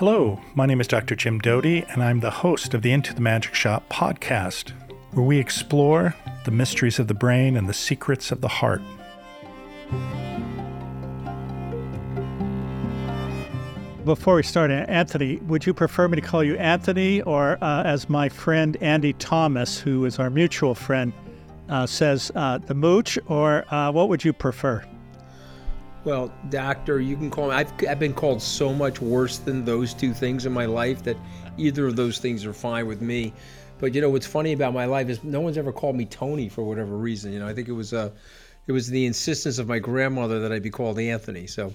Hello, my name is Dr. Jim Doty, and I'm the host of the Into the Magic Shop podcast, where we explore the mysteries of the brain and the secrets of the heart. Before we start, Anthony, would you prefer me to call you Anthony or uh, as my friend Andy Thomas, who is our mutual friend, uh, says, uh, the mooch, or uh, what would you prefer? Well, doctor, you can call me. I've, I've been called so much worse than those two things in my life that either of those things are fine with me. But you know what's funny about my life is no one's ever called me Tony for whatever reason. You know, I think it was uh, it was the insistence of my grandmother that I be called Anthony. So,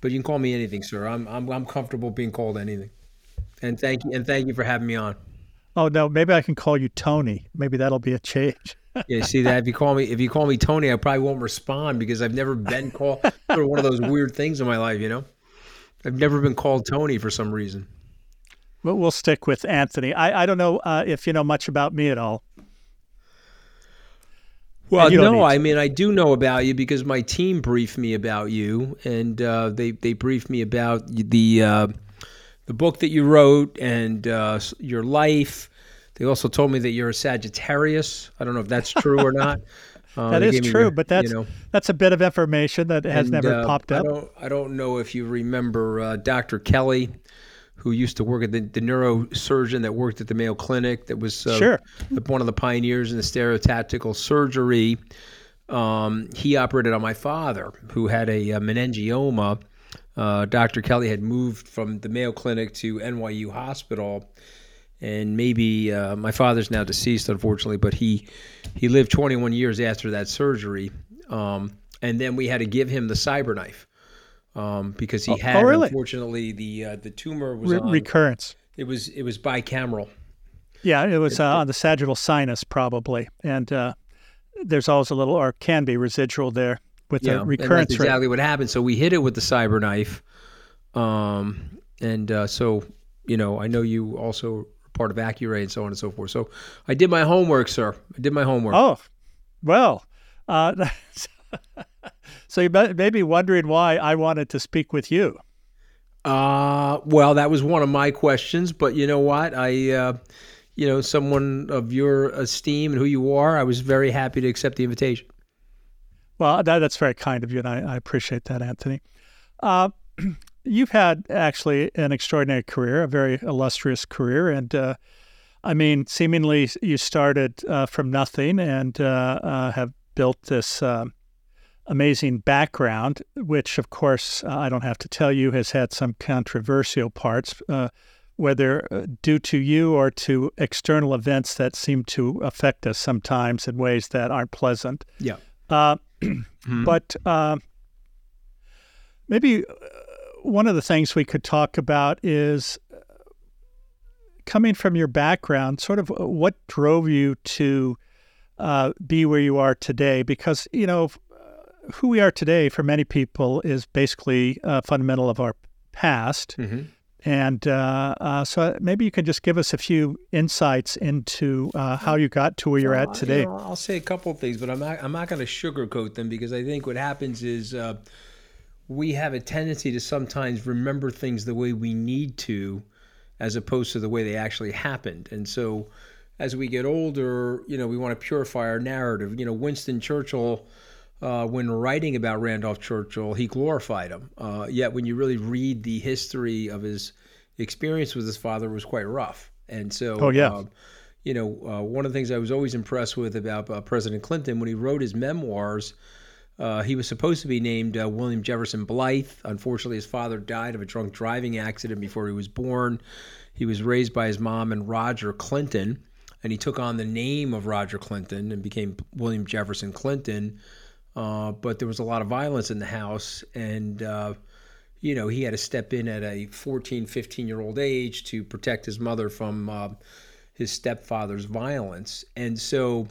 but you can call me anything, sir. I'm I'm, I'm comfortable being called anything. And thank you and thank you for having me on. Oh no, maybe I can call you Tony. Maybe that'll be a change yeah, see that if you call me if you call me Tony, I probably won't respond because I've never been called for one of those weird things in my life. You know, I've never been called Tony for some reason. Well, we'll stick with Anthony. I, I don't know uh, if you know much about me at all. Well, no, I mean I do know about you because my team briefed me about you, and uh, they they briefed me about the uh, the book that you wrote and uh, your life they also told me that you're a Sagittarius. I don't know if that's true or not. Uh, that is true, your, but that's you know, that's a bit of information that has and, never uh, popped up. I don't, I don't know if you remember uh, Dr. Kelly, who used to work at the, the, neurosurgeon that worked at the Mayo Clinic. That was uh, sure. one of the pioneers in the stereotactical surgery. Um, he operated on my father, who had a, a meningioma. Uh, Dr. Kelly had moved from the Mayo Clinic to NYU Hospital and maybe uh, my father's now deceased, unfortunately, but he he lived 21 years after that surgery, um, and then we had to give him the CyberKnife um, because he oh, had oh, really? unfortunately the uh, the tumor was Re- on, recurrence. It was it was bicameral. Yeah, it was uh, on the sagittal sinus probably, and uh, there's always a little or can be residual there with yeah, the recurrence. that's exactly rate. what happened. So we hit it with the CyberKnife, um, and uh, so you know I know you also part of Accuray and so on and so forth. So I did my homework, sir. I did my homework. Oh, well. Uh, so you may be wondering why I wanted to speak with you. Uh, well, that was one of my questions, but you know what? I, uh, you know, someone of your esteem and who you are, I was very happy to accept the invitation. Well, that, that's very kind of you, and I, I appreciate that, Anthony. Uh, you've had actually an extraordinary career, a very illustrious career, and uh, I mean, seemingly you started uh, from nothing and uh, uh have built this um, amazing background, which, of course, uh, I don't have to tell you, has had some controversial parts. Uh, whether due to you or to external events that seem to affect us sometimes in ways that aren't pleasant. Yeah. Mm-hmm. But maybe one of the things we could talk about is uh, coming from your background, sort of uh, what drove you to uh, be where you are today? Because, you know, uh, who we are today for many people is basically uh, fundamental of our past. Mm-hmm. And uh, uh, so maybe you could just give us a few insights into how you got to where you're at today. You know, I'll say a couple of things, but I'm not, I'm not going to sugarcoat them because I think what happens is we have a tendency to sometimes remember things the way we need to as opposed to the way they actually happened. And so as we get older, you know, we want to purify our narrative. You know, Winston Churchill, uh, when writing about Randolph Churchill, he glorified him. Uh, yet when you really read the history of his experience with his father, it was quite rough. And so, oh, yeah. Uh, you know, uh, one of the things I was always impressed with about uh, President Clinton when he wrote his memoirs – uh, he was supposed to be named uh, William Jefferson Blythe. Unfortunately, his father died of a drunk driving accident before he was born. He was raised by his mom and Roger Clinton, and he took on the name of Roger Clinton and became William Jefferson Clinton. Uh, but there was a lot of violence in the house, and uh, you know he had to step in at a 14, 15 year old age to protect his mother from uh, his stepfather's violence, and so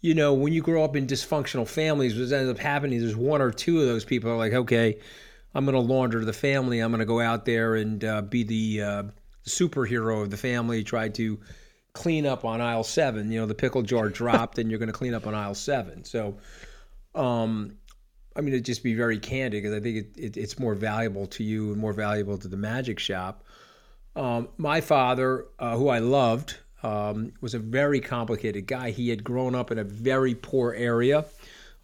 you know, when you grow up in dysfunctional families, what ends up happening is there's one or two of those people are like, okay, I'm going to launder the family. I'm going to go out there and uh, be the uh, superhero of the family, try to clean up on aisle seven. You know, the pickle jar dropped and you're going to clean up on aisle seven. So, um, I mean, to just be very candid, because I think it, it, it's more valuable to you and more valuable to the magic shop. Um, my father, uh, who I loved, um, was a very complicated guy. He had grown up in a very poor area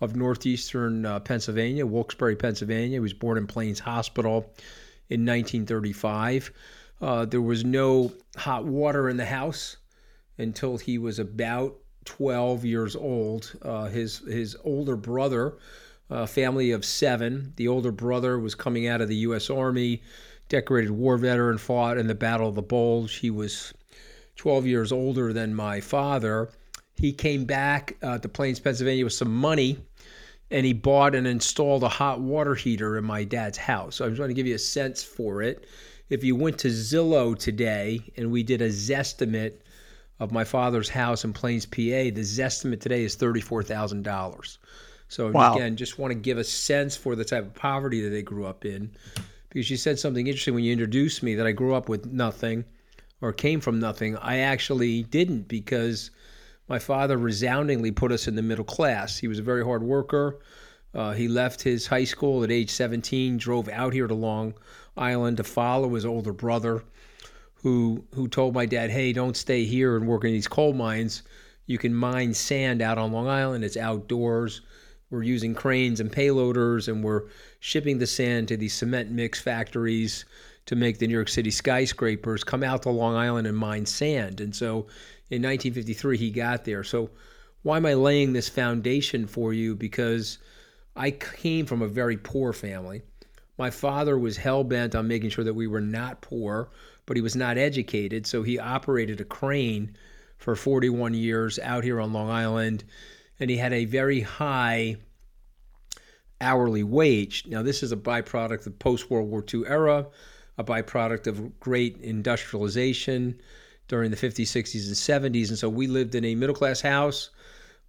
of northeastern uh, Pennsylvania, Wilkes-Barre, Pennsylvania. He was born in Plains Hospital in 1935. Uh, there was no hot water in the house until he was about 12 years old. Uh, his his older brother, a family of seven, the older brother was coming out of the U.S. Army, decorated war veteran, fought in the Battle of the Bulge. He was 12 years older than my father. He came back uh, to Plains, Pennsylvania with some money and he bought and installed a hot water heater in my dad's house. So I'm just trying to give you a sense for it. If you went to Zillow today and we did a Zestimate of my father's house in Plains, PA, the Zestimate today is $34,000. So wow. again, just want to give a sense for the type of poverty that they grew up in. Because you said something interesting when you introduced me that I grew up with nothing or came from nothing. I actually didn't because my father resoundingly put us in the middle class. He was a very hard worker. Uh, he left his high school at age 17, drove out here to Long Island to follow his older brother, who who told my dad, "Hey, don't stay here and work in these coal mines. You can mine sand out on Long Island. It's outdoors. We're using cranes and payloaders, and we're shipping the sand to these cement mix factories to make the New York City skyscrapers. Come out to Long Island and mine sand." And so in 1953 he got there. So why am I laying this foundation for you? Because I came from a very poor family. My father was hell bent on making sure that we were not poor, but he was not educated. So he operated a crane for 41 years out here on Long Island, and he had a very high hourly wage. Now, this is a byproduct of post World War II era, a byproduct of great industrialization during the 50s, 60s, and 70s. And so we lived in a middle class house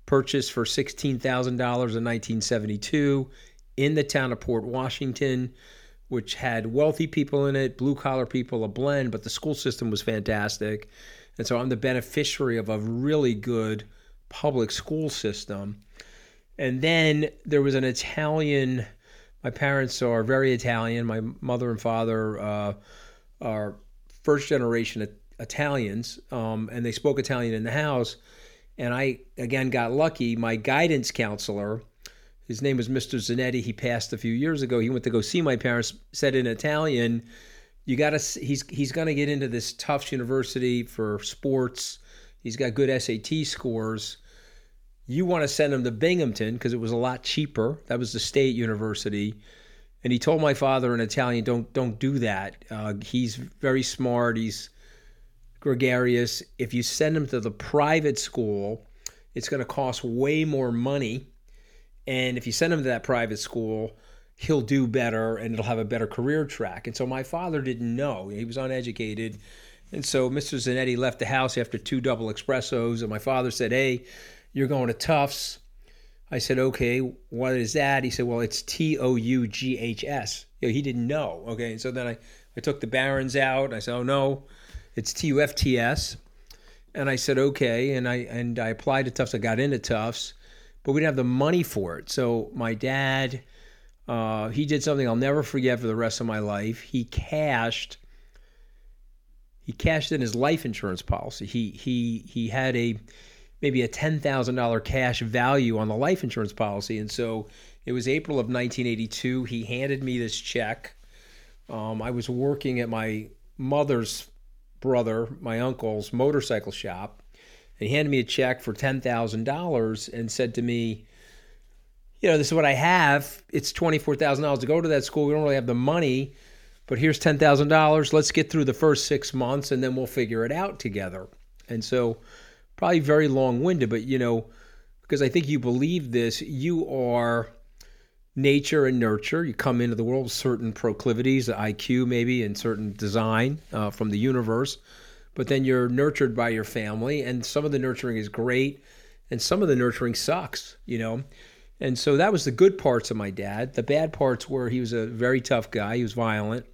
purchased for $16,000 in 1972 in the town of Port Washington, which had wealthy people in it, blue collar people, a blend, but the school system was fantastic. And so I'm the beneficiary of a really good public school system. And then there was an Italian, my parents are very Italian. My mother and father uh, are first generation Italians, um, and they spoke Italian in the house. And I again got lucky. My guidance counselor, his name was Mr. Zanetti. He passed a few years ago. He went to go see my parents. Said in Italian, "You got to. He's he's going to get into this Tufts University for sports. He's got good SAT scores." You want to send him to Binghamton because it was a lot cheaper. That was the state university and he told my father in Italian, "Don't don't do that. Uh, he's very smart. He's gregarious. If you send him to the private school, it's going to cost way more money. And if you send him to that private school, he'll do better and it'll have a better career track. And so my father didn't know. He was uneducated. And so Mr. Zanetti left the house after two double espressos. And my father said, Hey, you're going to Tufts. I said, Okay, what is that? He said, Well, it's T O U G H S. You know, he didn't know. Okay. And so then I, I took the Barron's out. I said, Oh, no. It's TUFTS. And I said, okay. And I and I applied to Tufts. I got into Tufts, but we didn't have the money for it. So my dad, uh, he did something I'll never forget for the rest of my life. He cashed. He cashed in his life insurance policy. He he he had a maybe a ten thousand dollar cash value on the life insurance policy, and so it was April of 1982. He handed me this check. Um, I was working at my mother's brother, my uncle's motorcycle shop, and he handed me a check for $10,000 and said to me, you know, this is what I have. It's $24,000 to go to that school. We don't really have the money, but here's $10,000. Let's get through the first six months and then we'll figure it out together. And so, probably very long winded, but you know, because I think you believe this, you are nature and nurture. You come into the world with certain proclivities, IQ maybe, and certain design uh, from the universe. But then you're nurtured by your family, and some of the nurturing is great, and some of the nurturing sucks, you know. And so that was the good parts of my dad. The bad parts were he was a very tough guy. He was violent.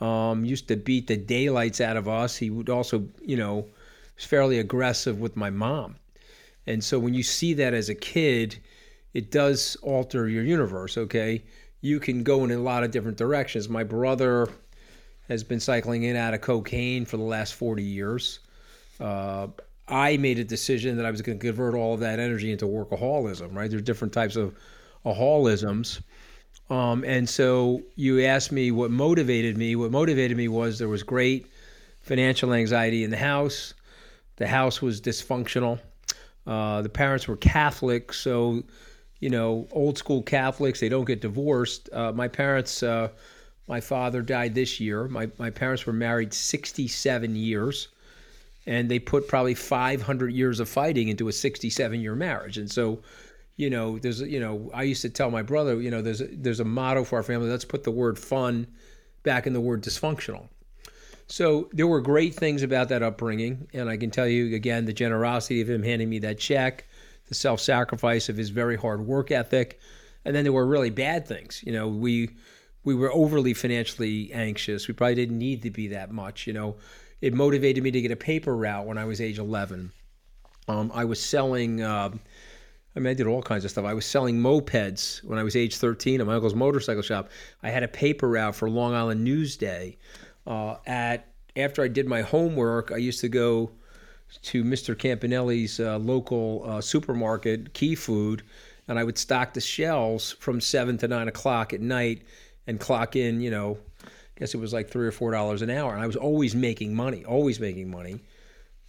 Um, used to beat the daylights out of us. He would also, you know, was fairly aggressive with my mom. And so when you see that as a kid, it does alter your universe, okay? You can go in a lot of different directions. My brother has been cycling in out of cocaine for the last 40 years. Uh, I made a decision that I was going to convert all of that energy into workaholism, right? There's different types of aholisms. Um, and so you asked me what motivated me. What motivated me was there was great financial anxiety in the house. The house was dysfunctional. Uh, the parents were Catholic, so you know, old school Catholics, they don't get divorced. Uh, my parents, uh, my father died this year. My my parents were married 67 years, and they put probably 500 years of fighting into a 67 year marriage. And so, you know, there's you know, I used to tell my brother, you know, there's a, there's a motto for our family. Let's put the word fun back in the word dysfunctional. So there were great things about that upbringing, and I can tell you again the generosity of him handing me that check, the self-sacrifice of his very hard work ethic, and then there were really bad things. You know, we we were overly financially anxious. We probably didn't need to be that much. You know, it motivated me to get a paper route when I was age 11. Um, I was selling. Uh, I mean, I did all kinds of stuff. I was selling mopeds when I was age 13 at my uncle's motorcycle shop. I had a paper route for Long Island Newsday uh, at after I did my homework, I used to go to Mr. Campanelli's uh, local uh, supermarket, Key Food, and I would stock the shelves from seven to nine o'clock at night and clock in. You know, I guess it was like three or four dollars an hour, and I was always making money, always making money.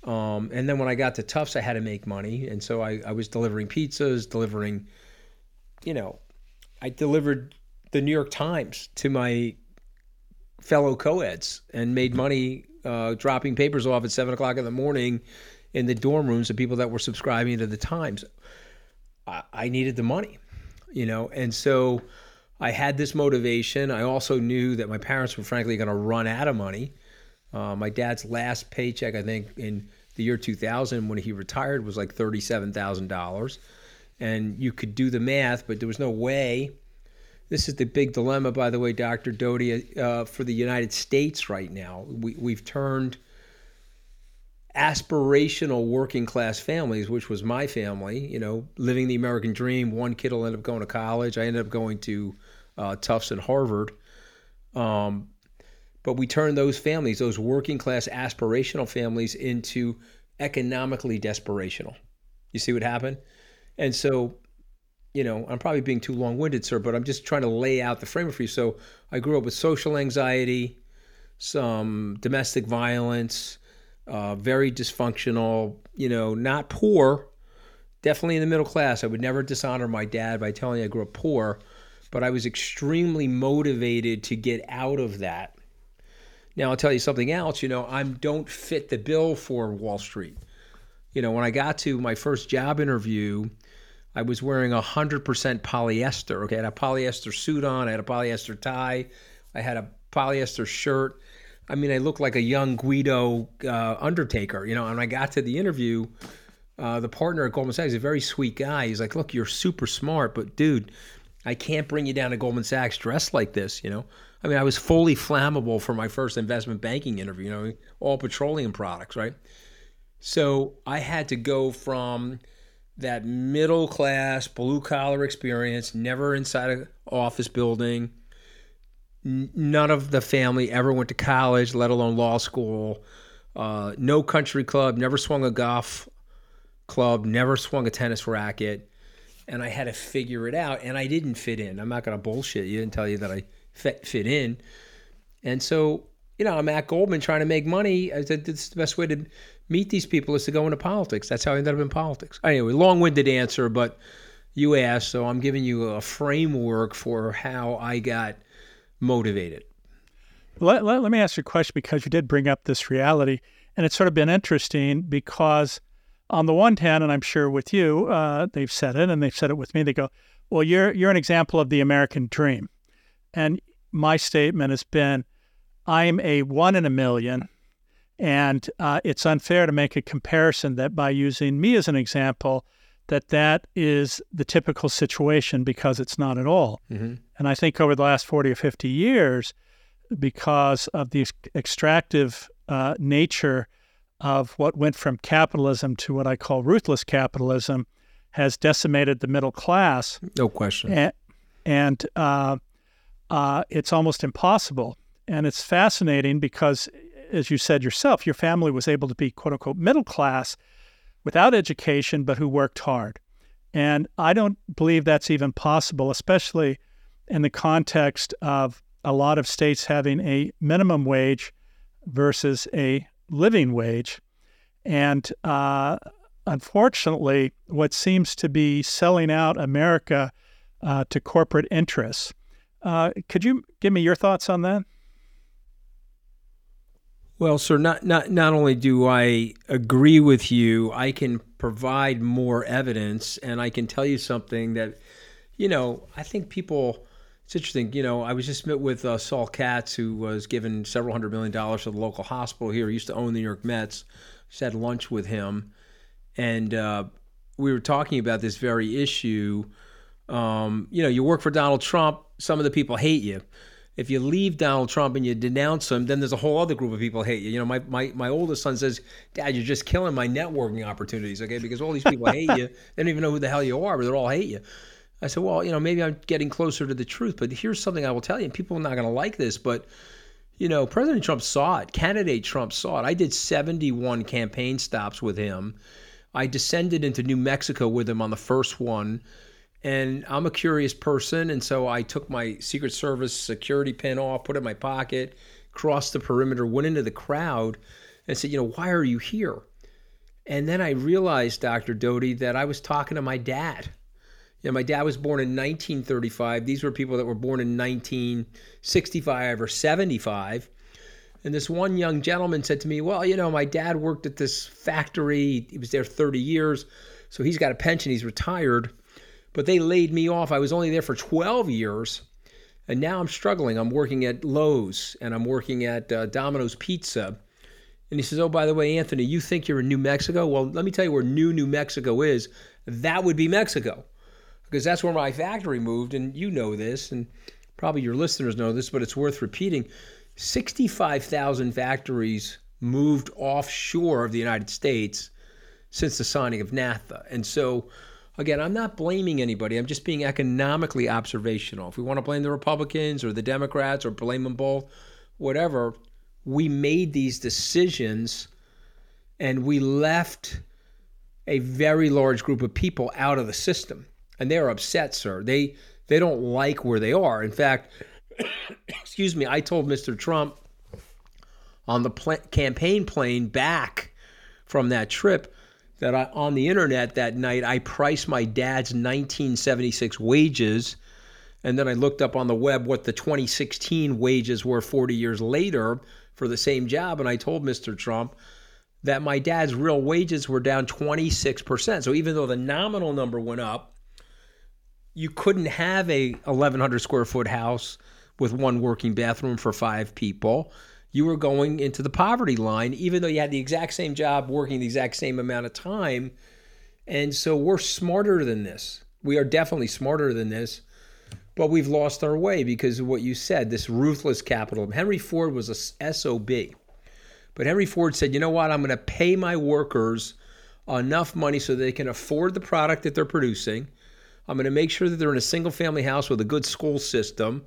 Um, and then when I got to Tufts, I had to make money, and so I, I was delivering pizzas, delivering, you know, I delivered the New York Times to my fellow co-eds and made money uh, dropping papers off at seven o'clock in the morning in the dorm rooms of people that were subscribing to the Times. I, I needed the money, you know, and so I had this motivation. I also knew that my parents were frankly going to run out of money. Uh, my dad's last paycheck, I think, in the year 2000 when he retired was like $37,000. And you could do the math, but there was no way this is the big dilemma, by the way, Dr. Doty, uh, for the United States right now. We, we've turned aspirational working class families, which was my family, you know, living the American dream. One kid will end up going to college. I ended up going to uh, Tufts and Harvard. Um, but we turned those families, those working class aspirational families, into economically desperational. You see what happened? And so you know, I'm probably being too long winded, sir, but I'm just trying to lay out the framework for you. So I grew up with social anxiety, some domestic violence, uh, very dysfunctional, you know, not poor, definitely in the middle class. I would never dishonor my dad by telling you I grew up poor, but I was extremely motivated to get out of that. Now I'll tell you something else. You know, I don't fit the bill for Wall Street. You know, when I got to my first job interview, I was wearing 100% polyester. Okay, I had a polyester suit on, I had a polyester tie, I had a polyester shirt. I mean, I looked like a young Guido uh, Undertaker, you know. And I got to the interview, uh, the partner at Goldman Sachs, is a very sweet guy. He's like, "Look, you're super smart, but dude, I can't bring you down to Goldman Sachs dressed like this." You know, I mean, I was fully flammable for my first investment banking interview. You know, all petroleum products, right? So I had to go from that middle class, blue collar experience, never inside an office building. none of the family ever went to college, let alone law school. Uh, no country club, never swung a golf club, never swung a tennis racket. And I had to figure it out, and I didn't fit in. I'm not going to bullshit you and tell you that I fit, in. And so, you know, I'm at Goldman trying to make money. I said, this is the best way to meet these people is to go into politics. That's how I ended up in politics. Anyway, long winded answer, but you asked, so I'm giving you a framework for how I got motivated. Let, let, let, me ask you a question because you did bring up this reality, and it's sort of been interesting because, on the one hand, and I'm sure with you, uh, they've said it, and they've said it with me. They go, "Well, you're you're an example of the American dream," and my statement has been, "I'm a one in a million and uh, it's unfair to make a comparison that by using me as an example, that that is the typical situation because it's not at all. Mm-hmm. And I think over the last 40 or 50 years, because of the extractive uh, nature of what went from capitalism to what I call ruthless capitalism, has decimated the middle class. No question. And, and uh, uh, it's almost impossible And it's fascinating because, as you said yourself, your family was able to be quote unquote middle class without education, but who worked hard. And I don't believe that's even possible, especially in the context of a lot of states having a minimum wage versus a living wage. And uh, unfortunately, what seems to be selling out America uh, to corporate interests. Uh, could you give me your thoughts on that? Well, sir, not, not, not only do I agree with you, I can provide more evidence, and I can tell you something that, you know, I think people. It's interesting, you know. I was just met with uh, Saul Katz, who was given several hundred million dollars to the local hospital here. He used to own the New York Mets. Just had lunch with him, and uh, we were talking about this very issue. Um, you know, you work for Donald Trump. Some of the people hate you if you leave Donald Trump and you denounce him, then there's a whole other group of people hate you. You know, my, my, my oldest son says, Dad, you're just killing my networking opportunities, okay? Because all these people hate you. They don't even know who the hell you are, but they all hate you. I said, well, you know, maybe I'm getting closer to the truth, but here's something I will tell you, and people are not going to like this, but, you know, President Trump saw it. Candidate Trump saw it. I did 71 campaign stops with him. I descended into New Mexico with him on the first one and I'm a curious person, and so I took my Secret Service security pin off, put it in my pocket, crossed the perimeter, went into the crowd, and said, "You know, why are you here?" And then I realized, Dr. Doty, that I was talking to my dad. Know, my dad was born in 1935. These were people that were born in 1965 or 75. And this one young gentleman said to me, Well, you know, my dad worked at this factory. He was there 30 years. So he's got a pension. He's retired but they laid me off. I was only there for 12 years. And now I'm struggling. I'm working at Lowe's and I'm working at uh, Domino's Pizza. And he says, Oh, by the way, Anthony, you think you're in New Mexico? Well, let me tell you where New New Mexico is. That would be Mexico because that's where my factory moved. And you know this, and probably your listeners know this, but it's worth repeating 65,000 factories moved offshore of the United States since the signing of NAFTA. And so Again, I'm not blaming anybody. I'm just being economically observational. If we want to blame the Republicans or the Democrats or blame them both, whatever, we made these decisions and we left a very large group of people out of the system. And they're upset, sir. They they don't like where they are. In fact, excuse me, I told Mr. Trump on the pl- campaign plane back from that trip that I, on the internet that night I priced my dad's 1976 wages, and then I looked up on the web what the 2016 wages were 40 years later for the same job, and I told Mr. Trump that my dad's real wages were down 26%. So even though the nominal number went up, you couldn't have a 1100 square foot house with one working bathroom for five people you were going into the poverty line, even though you had the exact same job, working the exact same amount of time. And so we're smarter than this. We are definitely smarter than this, but we've lost our way because of what you said this ruthless capitalism. Henry Ford was a SOB. But Henry Ford said, you know what? I'm going to pay my workers enough money so they can afford the product that they're producing. I'm going to make sure that they're in a single family house with a good school system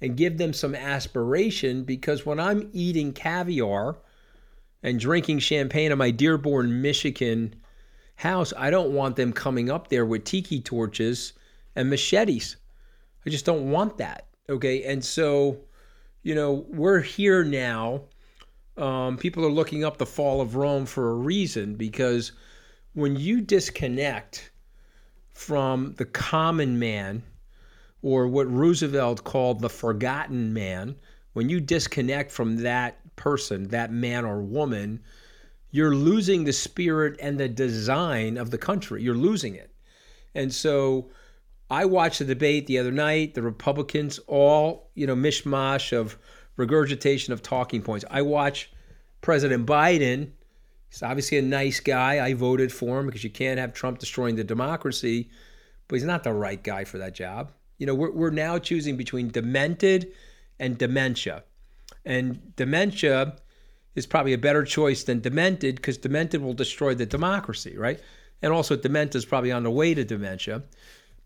and give them some aspiration because when I'm eating caviar and drinking champagne in my Dearborn, Michigan house, I don't want them coming up there with tiki torches and machetes. I just don't want that. Okay. And so, you know, we're here now. Um, people are looking up the fall of Rome for a reason because when you disconnect from the common man, or what Roosevelt called the forgotten man, when you disconnect from that person, that man or woman, you're losing the spirit and the design of the country. You're losing it. And so I watched the debate the other night, the Republicans all, you know, mishmash of regurgitation of talking points. I watch President Biden. He's obviously a nice guy. I voted for him because you can't have Trump destroying the democracy, but he's not the right guy for that job. You know, we're, we're now choosing between demented and dementia. And dementia is probably a better choice than demented because demented will destroy the democracy, right? And also, dementia is probably on the way to dementia.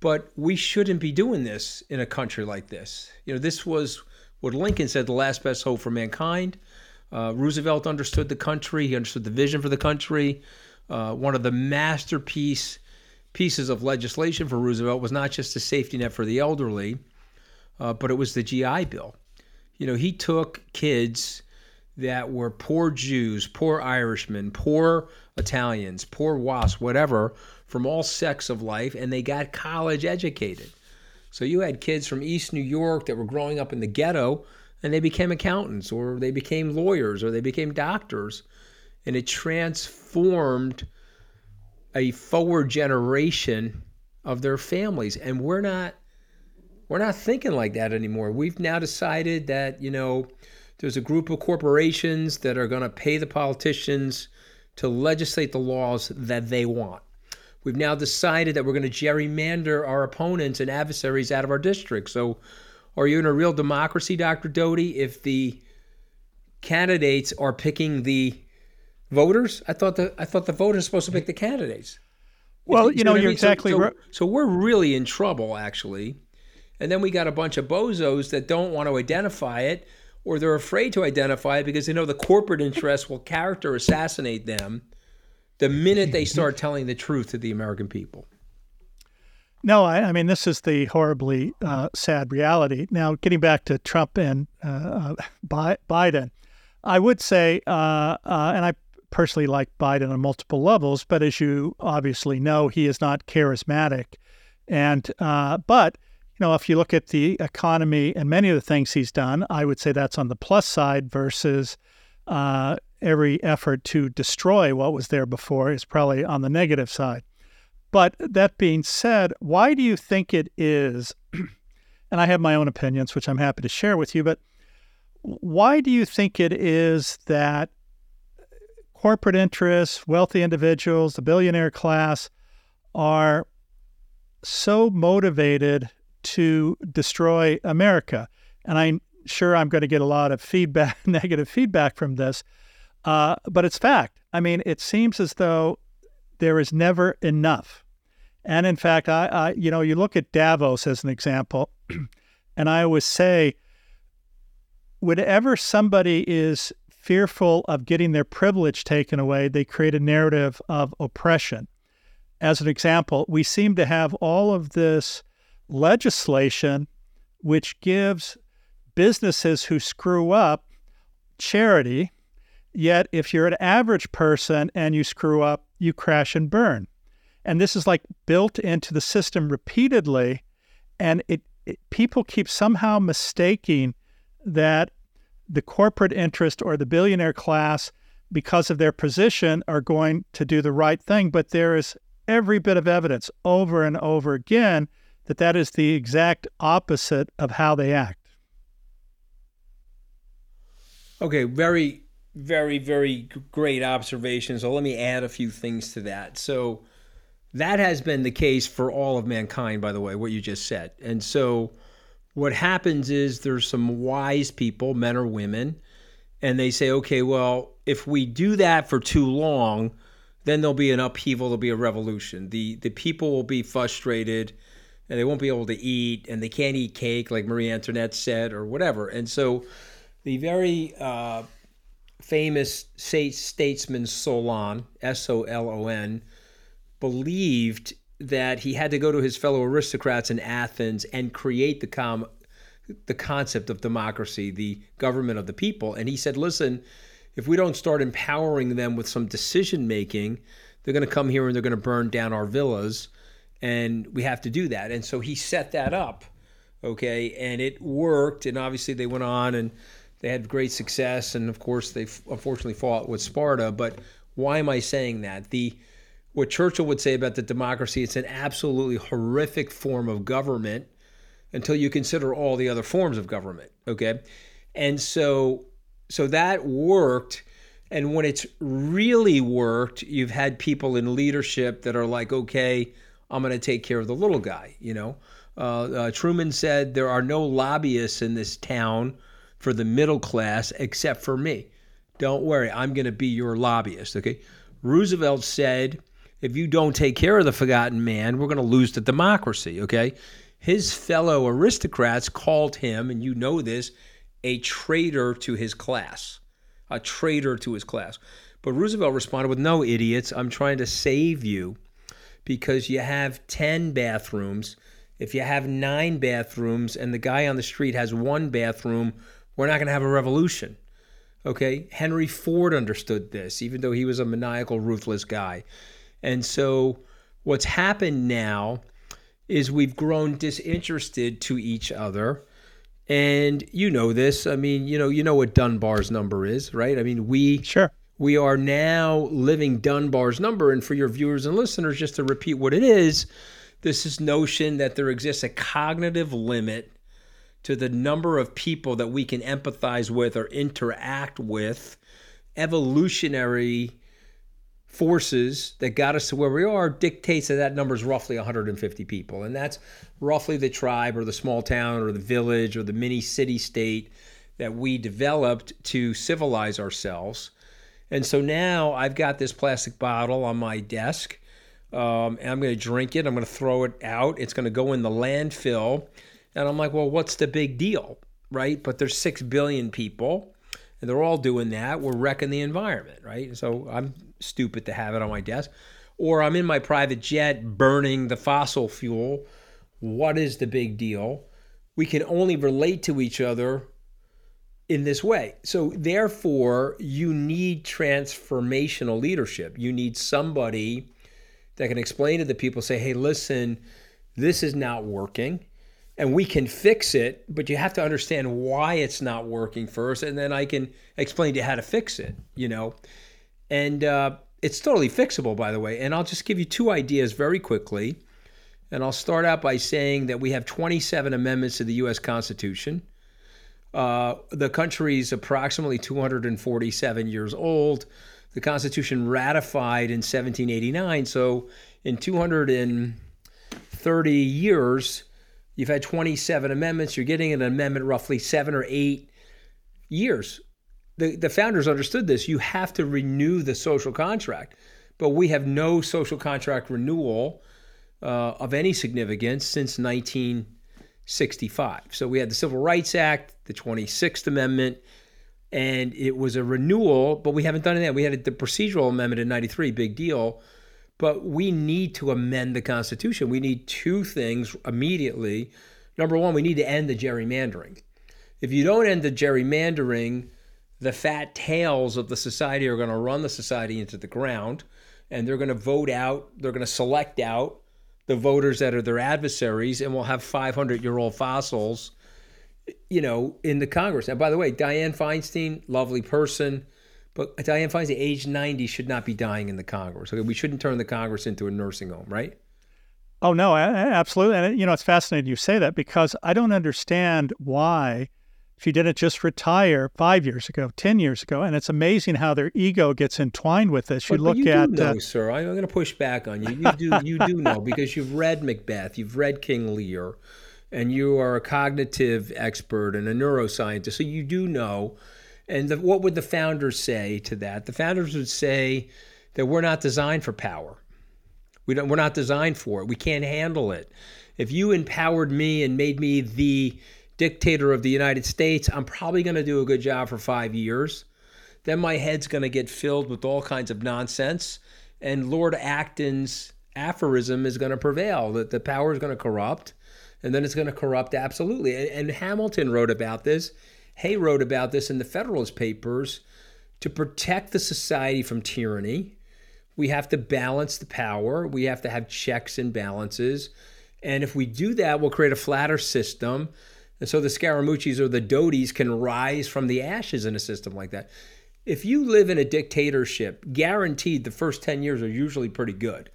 But we shouldn't be doing this in a country like this. You know, this was what Lincoln said, the last best hope for mankind. Uh, Roosevelt understood the country. He understood the vision for the country. Uh, one of the masterpiece pieces of legislation for Roosevelt was not just a safety net for the elderly, uh, but it was the GI Bill. You know, he took kids that were poor Jews, poor Irishmen, poor Italians, poor WASP, whatever, from all sects of life, and they got college educated. So you had kids from East New York that were growing up in the ghetto and they became accountants or they became lawyers or they became doctors. And it transformed a forward generation of their families. And we're not we're not thinking like that anymore. We've now decided that, you know, there's a group of corporations that are going to pay the politicians to legislate the laws that they want. We've now decided that we're going to gerrymander our opponents and adversaries out of our district. So, are you in a real democracy, Dr. Doty, if the candidates are picking the voters? I thought the I thought the voters are supposed to pick the candidates. Well, you, you know, know you're I mean? exactly so, right. So, so we're really in trouble, actually. And then we got a bunch of bozos that don't want to identify it, or they're afraid to identify it because they know the corporate interests will character assassinate them the minute they start telling the truth to the American people. No, I, I mean, this is the horribly uh, sad reality. Now, getting back to Trump and uh, uh Biden, I would say, uh, uh, and I personally like Biden on multiple levels, but as you obviously know, he is not charismatic. And, uh, but, you know, if you look at the economy and many of the things he's done, I would say that's on the plus side versus every effort to destroy what was there before is probably on the negative side. But that being said, why do you think it is? and I have my own opinions, which I'm happy to share with you, but why do you think it is that corporate interests, wealthy individuals, the billionaire class are so motivated to destroy America? And I'm sure I'm going to get a lot of feedback, negative feedback from this. Uh, but it's fact. I mean, it seems as though there is never enough. And in fact, I, I you know, you look at Davos as an example, and I always say, whenever somebody is fearful of getting their privilege taken away, they create a narrative of oppression. As an example, we seem to have all of this legislation which gives businesses who screw up charity Yet, if you're an average person and you screw up, you crash and burn. And this is like built into the system repeatedly. And it, it, people keep somehow mistaking that the corporate interest or the billionaire class, because of their position, are going to do the right thing. But there is every bit of evidence over and over again that that is the exact opposite of how they act. Okay, very very, very great observation. So let me add a few things to that. So that has been the case for all of mankind, by the way, what you just said. And so what happens is there's some wise people, men or women, and they say, okay, well, if we do that for too long, then there'll be an upheaval, there'll be a revolution. The the people will be frustrated and they won't be able to eat and they can't eat cake like Marie Antoinette said or whatever. And so the very uh, famous statesman Solon, S O L O N, believed that he had to go to his fellow aristocrats in Athens and create the com- the concept of democracy, the government of the people. And he said, listen, if we don't start empowering them with some decision making, they're going to come here and they're going to burn down our villas. And we have to do that. And so he set that up. Okay. And it worked. And obviously they went on and they had great success, and of course, they unfortunately fought with Sparta. But why am I saying that? The what Churchill would say about the democracy, it's an absolutely horrific form of government until you consider all the other forms of government. Okay, and so so that worked. And when it's really worked, you've had people in leadership that are like, okay, I'm going to take care of the little guy. You know, uh, uh, Truman said there are no lobbyists in this town for the middle class except for me. Don't worry, I'm going to be your lobbyist. Okay. Roosevelt said, if you don't take care of the forgotten man, we're going to lose the democracy. Okay. His fellow aristocrats called him, and you know this, a traitor to his class, a traitor to his class. But Roosevelt responded with, No, idiots, I'm trying to save you because you have 10 bathrooms. If you have nine bathrooms and the guy on the street has one bathroom, we're not going to have a revolution. Okay. Henry Ford understood this, even though he was a maniacal, ruthless guy. And so what's happened now is we've grown disinterested to each other. And you know this. I mean, you know, you know what Dunbar's number is, right? I mean, we sure we are now living Dunbar's number. And for your viewers and listeners, just to repeat what it is, this is notion that there exists a cognitive limit to the number of people that we can empathize with or interact with. Evolutionary forces that got us to where we are dictates that that number is roughly 150 people. And that's roughly the tribe or the small town or the village or the mini city state that we developed to civilize ourselves. And so now I've got this plastic bottle on my desk. Um, and I'm going to drink it. I'm going to throw it out. It's going to go in the landfill. And I'm like, well, what's the big deal? Right. But there's 6 billion people and they're all doing that. We're wrecking the environment. Right. So I'm stupid to have it on my desk. Or I'm in my private jet burning the fossil fuel. What is the big deal? We can only relate to each other in this way. So, therefore, you need transformational leadership. You need somebody that can explain to the people, say, hey, listen, this is not working and we can fix it, but you have to understand why it's not working first, and then I can explain to you how to fix it, you know? And uh, it's totally fixable, by the way. And I'll just give you two ideas very quickly. And I'll start out by saying that we have 27 amendments to the U.S. Constitution. Uh, the country is approximately 247 years old. The Constitution ratified in 1789. So, in 230 years, you've had 27 amendments. You're getting an amendment roughly seven or eight years. The, the founders understood this. You have to renew the social contract, but we have no social contract renewal uh, of any significance since 1965. So we had the Civil Rights Act, the 26th Amendment, and it was a renewal, but we haven't done that. We had the procedural amendment in 93, big deal. But we need to amend the Constitution. We need two things immediately. Number one, we need to end the gerrymandering. If you don't end the gerrymandering, the fat tails of the society are going to run the society into the ground and they're going to vote out, they're going to select out the voters that are their adversaries, and we'll have 500 year old fossils, you know, in the Congress. And by the way, Dianne Feinstein, lovely person, but Dianne Feinstein, age 90, should not be dying in the Congress. Okay, we shouldn't turn the Congress into a nursing home, right? Oh no, absolutely. And you know, it's fascinating you say that because I don't understand why she didn't just retire five years ago, 10 years ago. And it's amazing how their ego gets entwined with this. You but, look but you at. Do know, uh, sir, I'm going to push back on you. You do, you do know because you've read Macbeth, you've read King Lear, and you are a cognitive expert and a neuroscientist. So you do know. And the, what would the founders say to that? The founders would say that we're not designed for power. We don't, we're not designed for it. We can't handle it. If you empowered me and made me the dictator of the United States, I'm probably going to do a good job for five years. Then my head's going to get filled with all kinds of nonsense. And Lord Acton's aphorism is going to prevail that the power is going to corrupt. And then it's going to corrupt absolutely. And, and Hamilton wrote about this. Jay wrote about this in the Federalist Papers. To protect the society from tyranny, we have to balance the power. We have to have checks and balances. And if we do that, we'll create a flatter system and so the Scaramucci's or the Dotys can rise from the ashes in a system like that. If you live in a dictatorship, guaranteed the first 10 years are usually pretty good.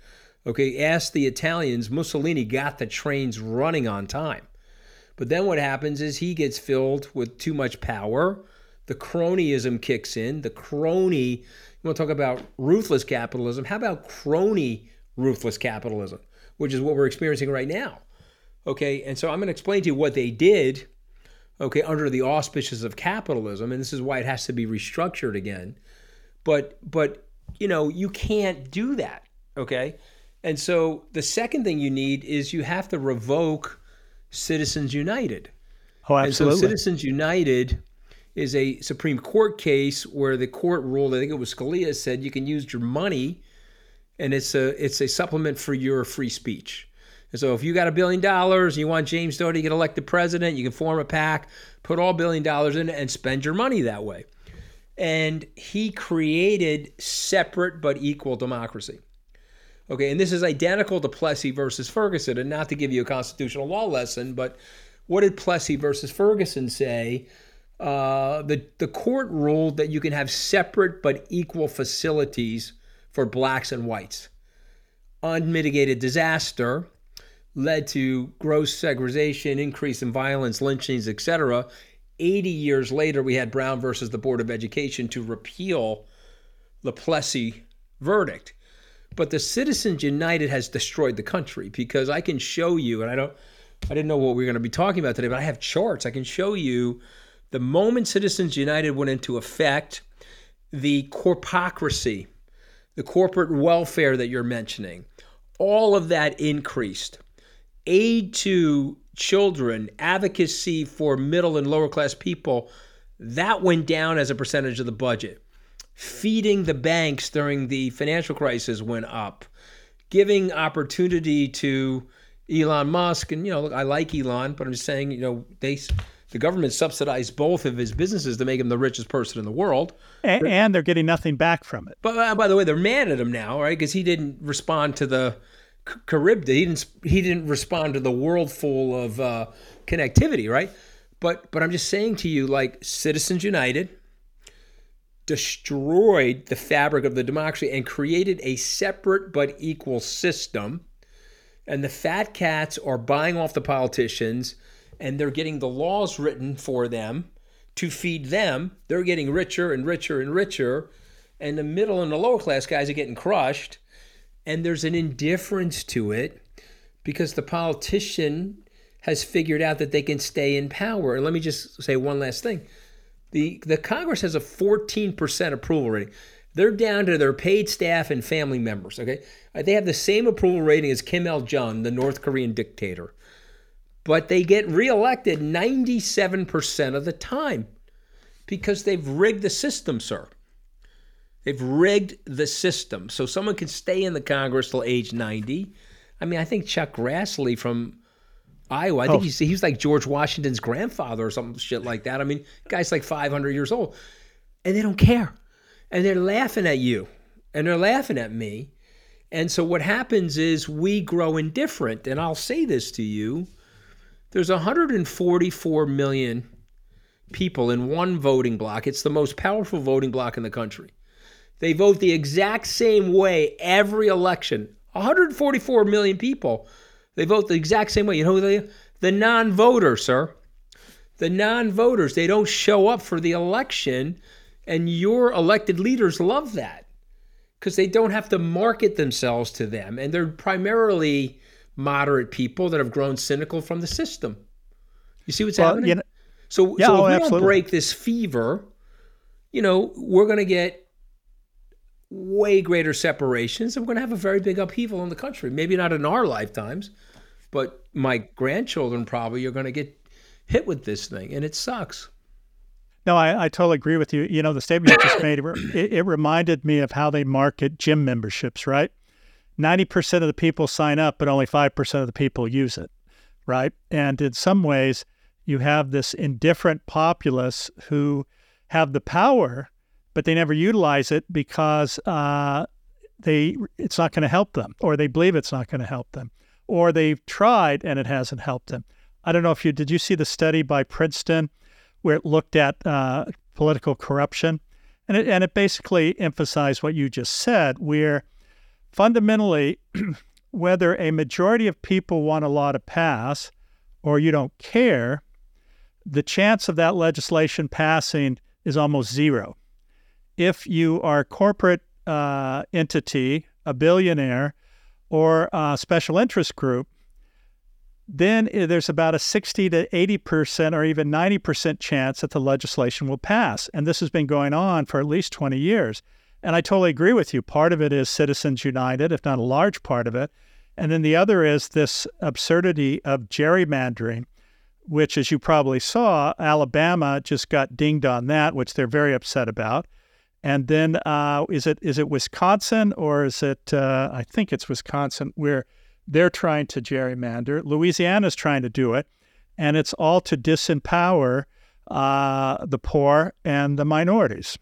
Okay, ask the Italians, Mussolini got the trains running on time. But then what happens is he gets filled with too much power. The cronyism kicks in. The crony, you want to talk about ruthless capitalism? How about crony ruthless capitalism, which is what we're experiencing right now? Okay, and so I'm going to explain to you what they did, okay, under the auspices of capitalism, and this is why it has to be restructured again. But but you know, you can't do that, okay? And so the second thing you need is you have to revoke Citizens United. Oh, absolutely. And so Citizens United is a Supreme Court case where the court ruled, I think it was Scalia, said you can use your money and it's a it's a supplement for your free speech. And so if you got a billion dollars and you want James Doty to get elected president, you can form a PAC, put all billion dollars in it, and spend your money that way. And he created separate but equal democracy. Okay, and this is identical to Plessy versus Ferguson. And not to give you a constitutional law lesson, but what did Plessy versus Ferguson say? Uh, the the court ruled that you can have separate but equal facilities for blacks and whites. Unmitigated disaster led to gross segregation, increase in violence, lynchings, etc. 80 years later, we had Brown versus the Board of Education to repeal the Plessy verdict. But the Citizens United has destroyed the country because I can show you, and I don't, I didn't know what we were going to be talking about today, but I have charts. I can show you the moment Citizens United went into effect, the corpocracy the corporate welfare that you're mentioning, all of that increased. Aid to children, advocacy for middle and lower class people, that went down as a percentage of the budget. Feeding the banks during the financial crisis went up. Giving opportunity to Elon Musk, and you know, look, I like Elon, but I'm just saying, you know, they the government subsidized both of his businesses to make him the richest person in the world. And, and they're getting nothing back from it. But uh, by the way, they're mad at him now, right? Because he didn't respond to the Caribbean. He didn't. He didn't respond to the world full of uh, connectivity, right? But but I'm just saying to you, like Citizens United destroyed the fabric of the democracy and created a separate but equal system. And the fat cats are buying off the politicians and they're getting the laws written for them to feed them. They're getting richer and richer and richer, and the middle and the lower class guys are getting crushed. And there's an indifference to it because the politician has figured out that they can stay in power. And let me just say one last thing. The, the Congress has a 14% approval rating. They're down to their paid staff and family members, okay? Uh, they have the same approval rating as Kim Il jong, the North Korean dictator but they get reelected 97% of the time because they've rigged the system, sir. They've rigged the system. So someone can stay in the Congress till age 90. I mean, I think Chuck Grassley from Iowa, I think oh. he's, he's like George Washington's grandfather or some shit like that. I mean, guy's like 500 years old. And they don't care. And they're laughing at you. And they're laughing at me. And so what happens is we grow indifferent. And I'll say this to you there's 144 million people in one voting block. It's the most powerful voting block in the country. They vote the exact same way every election. 144 million people. They vote the exact same way. You know who they the non-voters, sir. The non-voters, they don't show up for the election and your elected leaders love that because they don't have to market themselves to them and they're primarily moderate people that have grown cynical from the system. You see what's well, happening? You know, so, yeah, so if oh, we absolutely. don't break this fever, you know, we're going to get way greater separations and we're going to have a very big upheaval in the country. Maybe not in our lifetimes, but my grandchildren probably are going to get hit with this thing, and it sucks. No, I, I totally agree with you. You know, the statement you just made, it, it reminded me of how they market gym memberships, right? 90% of the people sign up, but only 5% of the people use it, right? And in some ways, you have this indifferent populace who have the power, but they never utilize it because uh, they it's not going to help them, or they believe it's not going to help them, or they've tried and it hasn't helped them. I don't know if you did you see the study by Princeton where it looked at uh, political corruption, and it and it basically emphasized what you just said, where fundamentally, whether a majority of people want a law to pass or you don't care, the chance of that legislation passing is almost zero. If you are a corporate uh, entity, a billionaire, or a special interest group, then there's about a 60 to 80% or even 90% chance that the legislation will pass. And this has been going on for at least 20 years. And I totally agree with you. Part of it is Citizens United, if not a large part of it. And then the other is this absurdity of gerrymandering, which, as you probably saw, Alabama just got dinged on that, which they're very upset about. And then uh, is it is it Wisconsin or is it? Uh, I think it's Wisconsin where they're trying to gerrymander. Louisiana's trying to do it, and it's all to disempower uh, the poor and the minorities.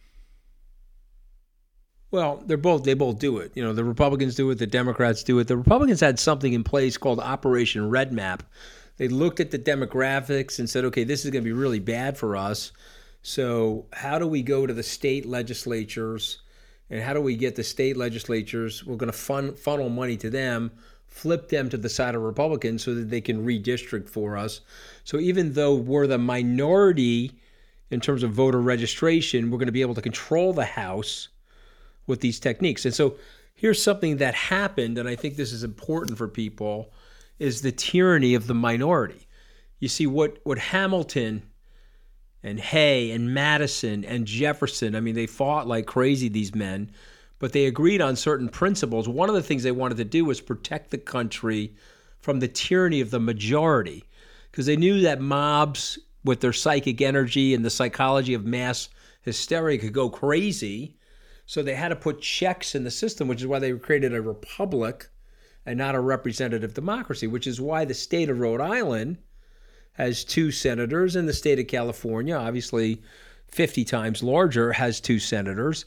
Well, they're both they both do it. You know, the Republicans do it, the Democrats do it. The Republicans had something in place called Operation Red Map. They looked at the demographics and said, "Okay, this is going to be really bad for us." So, how do we go to the state legislatures and how do we get the state legislatures? We're going to fun, funnel money to them, flip them to the side of Republicans so that they can redistrict for us. So, even though we're the minority in terms of voter registration, we're going to be able to control the House with these techniques. And so, here's something that happened, and I think this is important for people is the tyranny of the minority. You see, what, what Hamilton and Jay and Madison and Jefferson. I mean, they fought like crazy, these men, but they agreed on certain principles. One of the things they wanted to do was protect the country from the tyranny of the majority because they knew that mobs, with their psychic energy and the psychology of mass hysteria, could go crazy. So they had to put checks in the system, which is why they created a republic and not a representative democracy, which is why the state of Rhode Island has two senators, and the state of California, obviously 50 times larger, has two senators.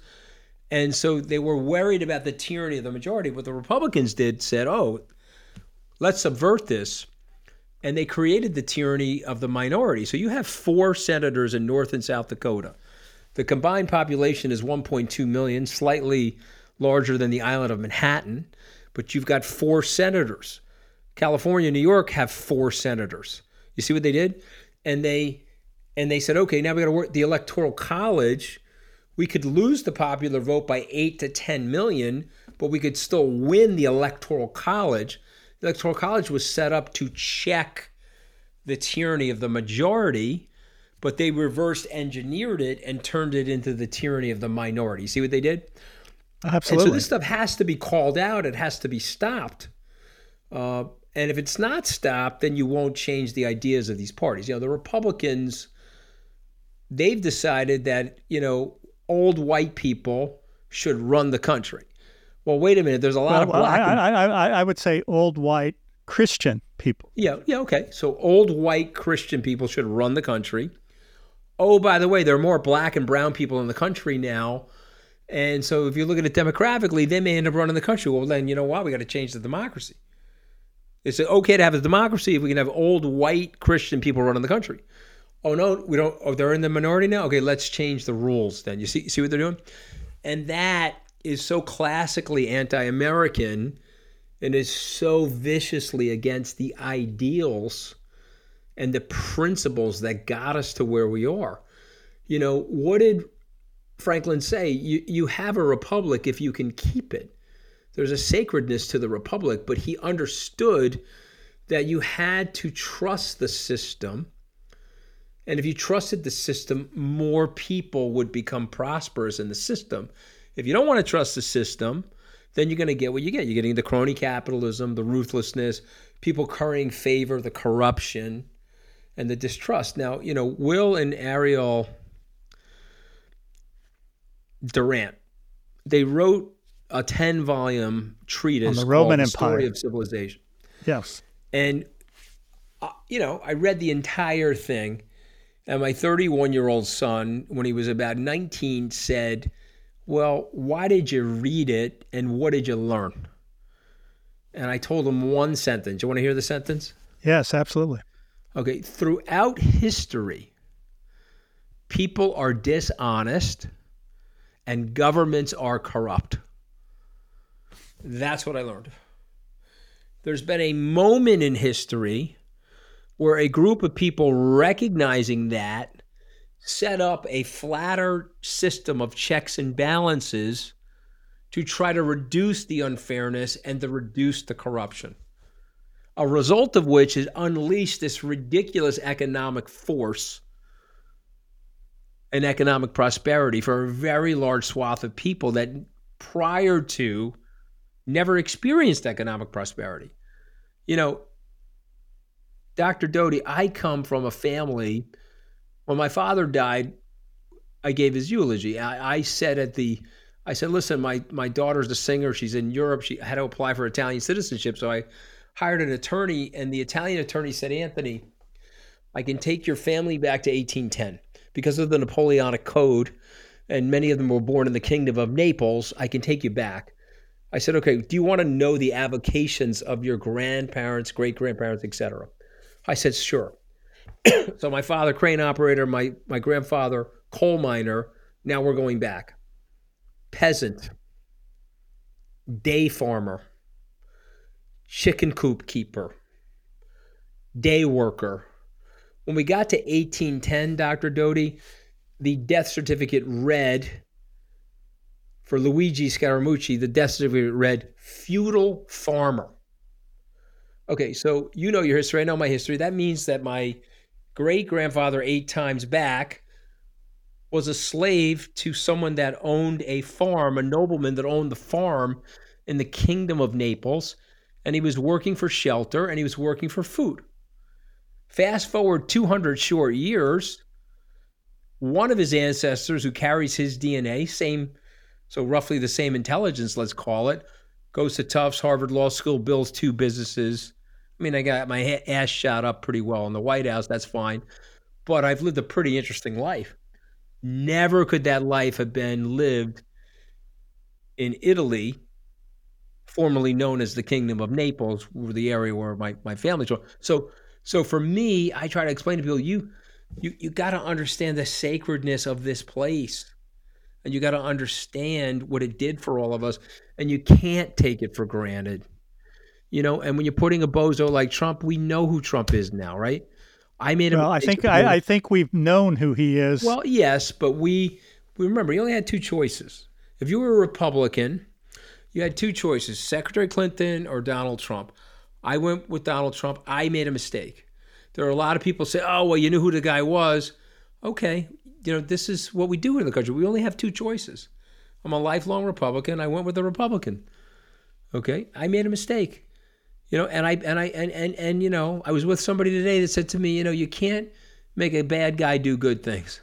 And so they were worried about the tyranny of the majority. What the Republicans did said, oh, let's subvert this. And they created the tyranny of the minority. So you have four senators in North and South Dakota. The combined population is 1.2 million, slightly larger than the island of Manhattan, but you've got four senators. California and New York have four senators. You see what they did? And they and they said, okay, now we got to work the electoral college. We could lose the popular vote by eight to ten million, but we could still win the electoral college. The electoral college was set up to check the tyranny of the majority, but they reversed engineered it and turned it into the tyranny of the minority. See what they did? Absolutely. And so this stuff has to be called out. It has to be stopped. Uh, and if it's not stopped, then you won't change the ideas of these parties. You know, the Republicans, they've decided that, you know, old white people should run the country. Well, wait a minute. There's a lot well, of black. I, I, I, I would say old white Christian people. Yeah, yeah, okay. So old white Christian people should run the country. Oh, by the way, there are more black and brown people in the country now. And so if you look at it demographically, they may end up running the country. Well, then you know what? We got to change the democracy. It's okay to have a democracy if we can have old white Christian people running the country. Oh no, we don't. Oh, they're in the minority now. Okay, let's change the rules. Then you see see what they're doing, and that is so classically anti-American, and is so viciously against the ideals and the principles that got us to where we are. You know, what did Franklin say? You you have a republic if you can keep it there's a sacredness to the republic, but he understood that you had to trust the system. And if you trusted the system, more people would become prosperous in the system. If you don't want to trust the system, then you're going to get what you get. You're getting the crony capitalism, the ruthlessness, people currying favor, the corruption, and the distrust. Now, you know, Will and Ariel Durant, they wrote a 10 volume treatise on the Roman the Empire. Story of Civilization. Yes. And, uh, you know, I read the entire thing. And my 31 year old son, when he was about 19, said, Well, why did you read it and what did you learn? And I told him one sentence. You want to hear the sentence? Yes, absolutely. Okay. Throughout history, people are dishonest and governments are corrupt. That's what I learned. There's been a moment in history where a group of people recognizing that set up a flatter system of checks and balances to try to reduce the unfairness and to reduce the corruption. A result of which is unleashed this ridiculous economic force and economic prosperity for a very large swath of people that prior to never experienced economic prosperity. You know, Dr. Doty, I come from a family. When my father died, I gave his eulogy. I, I said at the, I said, listen, my my daughter's a singer. She's in Europe. She had to apply for Italian citizenship, so I hired an attorney, and the Italian attorney said, Anthony, I can take your family back to 1810 because of the Napoleonic Code, and many of them were born in the Kingdom of Naples. I can take you back. I said, okay, do you want to know the avocations of your grandparents, great grandparents, etc.? I said, sure. so my father, crane operator, my, my grandfather, coal miner. Now we're going back. Peasant, day farmer, chicken coop keeper, day worker. When we got to 1810, Dr. Doty, the death certificate read for Luigi Scaramucci, the death certificate read feudal farmer. Okay, so you know your history. I know my history. That means that my great grandfather, eight times back, was a slave to someone that owned a farm, a nobleman that owned the farm in the kingdom of Naples, and he was working for shelter and he was working for food. Fast forward 200 short years, one of his ancestors who carries his DNA, same so roughly the same intelligence, let's call it, goes to Tufts, Harvard Law School, builds two businesses. I mean, I got my ass shot up pretty well in the White House. That's fine. But I've lived a pretty interesting life. Never could that life have been lived in Italy, formerly known as the Kingdom of Naples, the area where my, my family's from. So, so for me, I try to explain to people, you, you, you got to understand the sacredness of this place and you got to understand what it did for all of us and you can't take it for granted. You know and when you're putting a bozo like trump we know who trump is now right? I made a well i think I, I, think we've known who he is. Well yes but we we remember he only had two choices. If you were a republican you had two choices secretary clinton or donald trump. I went with donald trump. I made a mistake. There are a lot of people say oh well you knew who the guy was. Okay you know, this is what we do in the country. We only have two choices. I'm a lifelong Republican. I went with a Republican. Okay, I made a mistake. You know, and I and I and and and you know, I was with somebody today that said to me, you know, you can't make a bad guy do good things.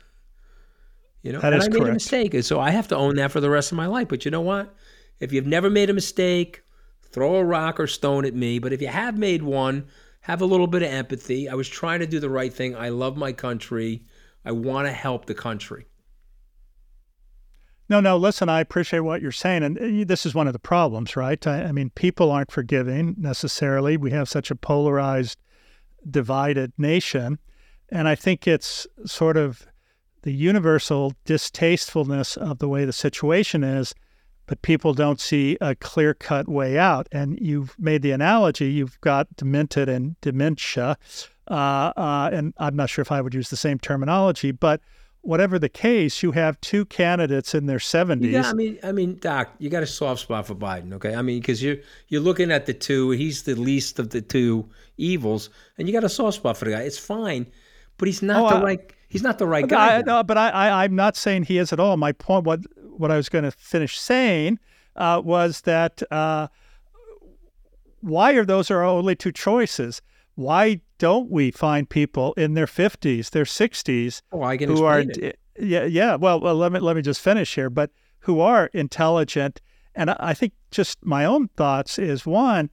You know, that and I made correct. a mistake, and so I have to own that for the rest of my life. But you know what? If you've never made a mistake, throw a rock or stone at me. But if you have made one, have a little bit of empathy. I was trying to do the right thing. I love my country. I want to help the country. No, no, listen, I appreciate what you're saying. And uh, this is one of the problems, right? I, I, mean, people aren't forgiving necessarily. We have such a polarized, divided nation. And I think it's sort of the universal distastefulness of the way the situation is, but people don't see a clear cut way out. And you've made the analogy you've got demented and dementia. Uh, uh, and I'm not sure if I would use the same terminology, but whatever the case, you have two candidates in their 70s. Yeah, I mean, I mean, Doc, you got a soft spot for Biden, okay? I mean, because you're you're looking at the two. He's the least of the two evils, and you got a soft spot for the guy. It's fine, but he's not oh, the I, right. He's not the right guy. I, no, but I, I, I'm not saying he is at all. My point, what what I was going to finish saying, uh, was that uh, why are those our only two choices? Why don't we find people in their 50s, their 60s oh, I can who are it. yeah yeah well, well let me let me just finish here but who are intelligent and I think just my own thoughts is one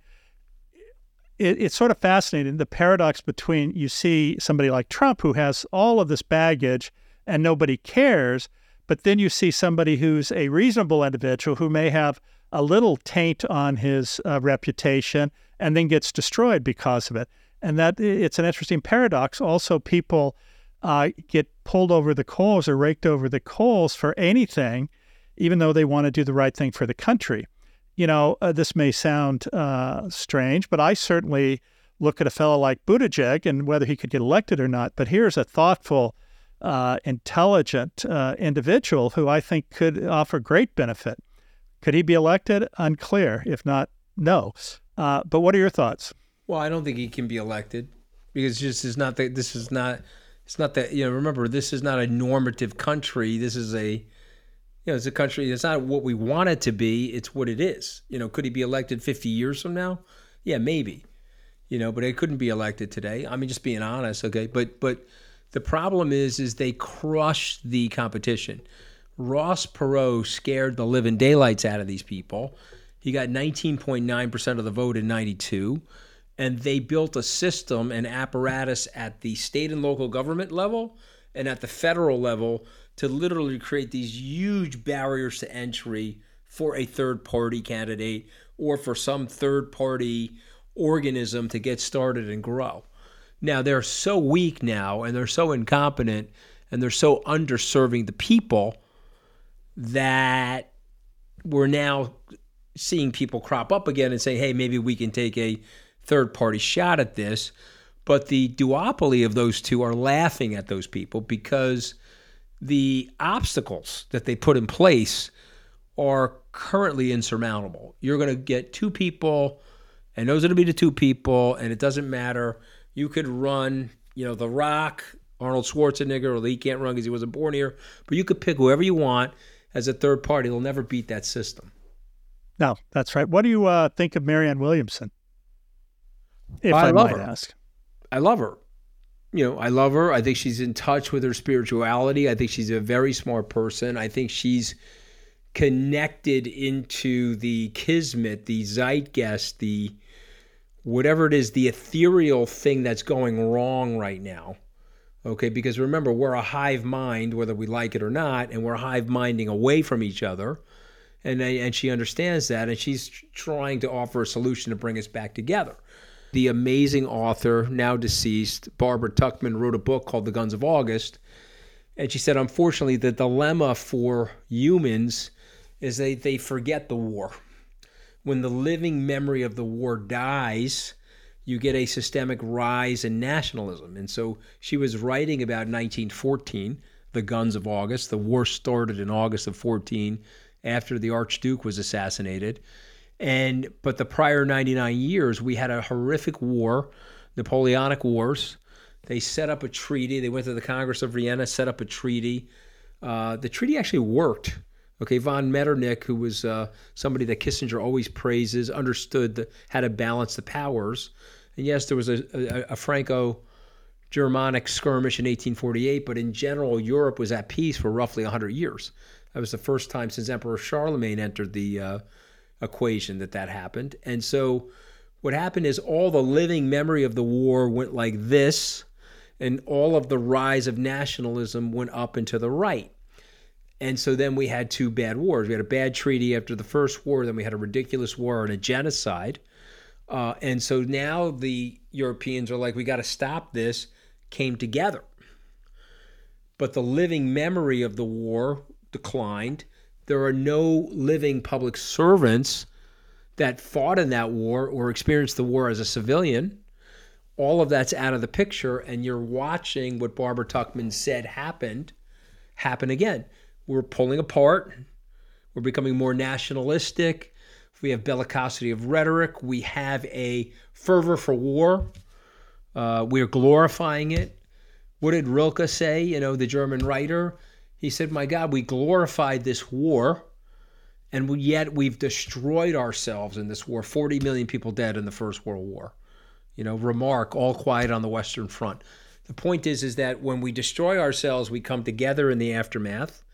it, it's sort of fascinating the paradox between you see somebody like Trump who has all of this baggage and nobody cares but then you see somebody who's a reasonable individual who may have a little taint on his uh, reputation and then gets destroyed because of it and that it's an interesting paradox. Also, people uh, get pulled over the coals or raked over the coals for anything, even though they want to do the right thing for the country. You know, uh, this may sound uh, strange, but I certainly look at a fellow like Buttigieg and whether he could get elected or not. But here's a thoughtful, uh, intelligent uh, individual who I think could offer great benefit. Could he be elected? Unclear. If not, no. Uh, but what are your thoughts? Well, I don't think he can be elected because this is not that. This is not. It's not that. You know, remember, this is not a normative country. This is a. You know, it's a country. It's not what we want it to be. It's what it is. You know, could he be elected 50 years from now? Yeah, maybe. you know, but they couldn't be elected today. I mean, just being honest, okay. But but the problem is, is they crushed the competition. Ross Perot scared the living daylights out of these people. He got 19.9% of the vote in 92. And they built a system and apparatus at the state and local government level and at the federal level to literally create these huge barriers to entry for a third party candidate or for some third party organism to get started and grow. Now they're so weak now and they're so incompetent and they're so underserving the people that we're now seeing people crop up again and say, hey, maybe we can take a third party shot at this. But the duopoly of those two are laughing at those people because the obstacles that they put in place are currently insurmountable. You're going to get two people, and those are going to be the two people, and it doesn't matter. You could run, you know, The Rock, Arnold Schwarzenegger, or he can't run because he wasn't born here, but you could pick whoever you want as a third party. They'll never beat that system. No, that's right. What do you uh, think of Marianne Williamson? If I, I love might her. ask. I love her. You know, I love her. I think she's in touch with her spirituality. I think she's a very smart person. I think she's connected into the kismet, the zeitgeist, the whatever it is, the ethereal thing that's going wrong right now. Okay, because remember, we're a hive mind, whether we like it or not, and we're hive minding away from each other. And, and she understands that, and she's trying to offer a solution to bring us back together. The amazing author, now deceased, Barbara Tuchman, wrote a book called The Guns of August. And she said, unfortunately, the dilemma for humans is they, they forget the war. When the living memory of the war dies, you get a systemic rise in nationalism. And so she was writing about 1914, the guns of August. The war started in August of 14 after the Archduke was assassinated. And but the prior 99 years, we had a horrific war, Napoleonic Wars. They set up a treaty. They went to the Congress of Vienna, set up a treaty. Uh, the treaty actually worked. Okay, von Metternich, who was uh, somebody that Kissinger always praises, understood the, how to balance the powers. And yes, there was a, a, a Franco Germanic skirmish in 1848, but in general, Europe was at peace for roughly 100 years. That was the first time since Emperor Charlemagne entered the uh, equation that that happened. And so, what happened is all the living memory of the war went like this, and all of the rise of nationalism went up and to the right. And so then we had two bad wars. We had a bad treaty after the first war, then we had a ridiculous war and a genocide. Uh, and so now the Europeans are like, we got to stop this, came together. But the living memory of the war declined. There are no living public servants that fought in that war or experienced the war as a civilian. All of that's out of the picture, and you're watching what Barbara Tuchman said happened happen again. We're pulling apart. We're becoming more nationalistic we have bellicosity of rhetoric. We have a fervor for war. Uh, we are glorifying it. What did Rilke say? You know, the German writer. He said, "My God, we glorified this war, and we, yet we've destroyed ourselves in this war. Forty million people dead in the First World War. You know, Remarque all quiet on the Western Front. The point is, is that when we destroy ourselves, we come together in the aftermath,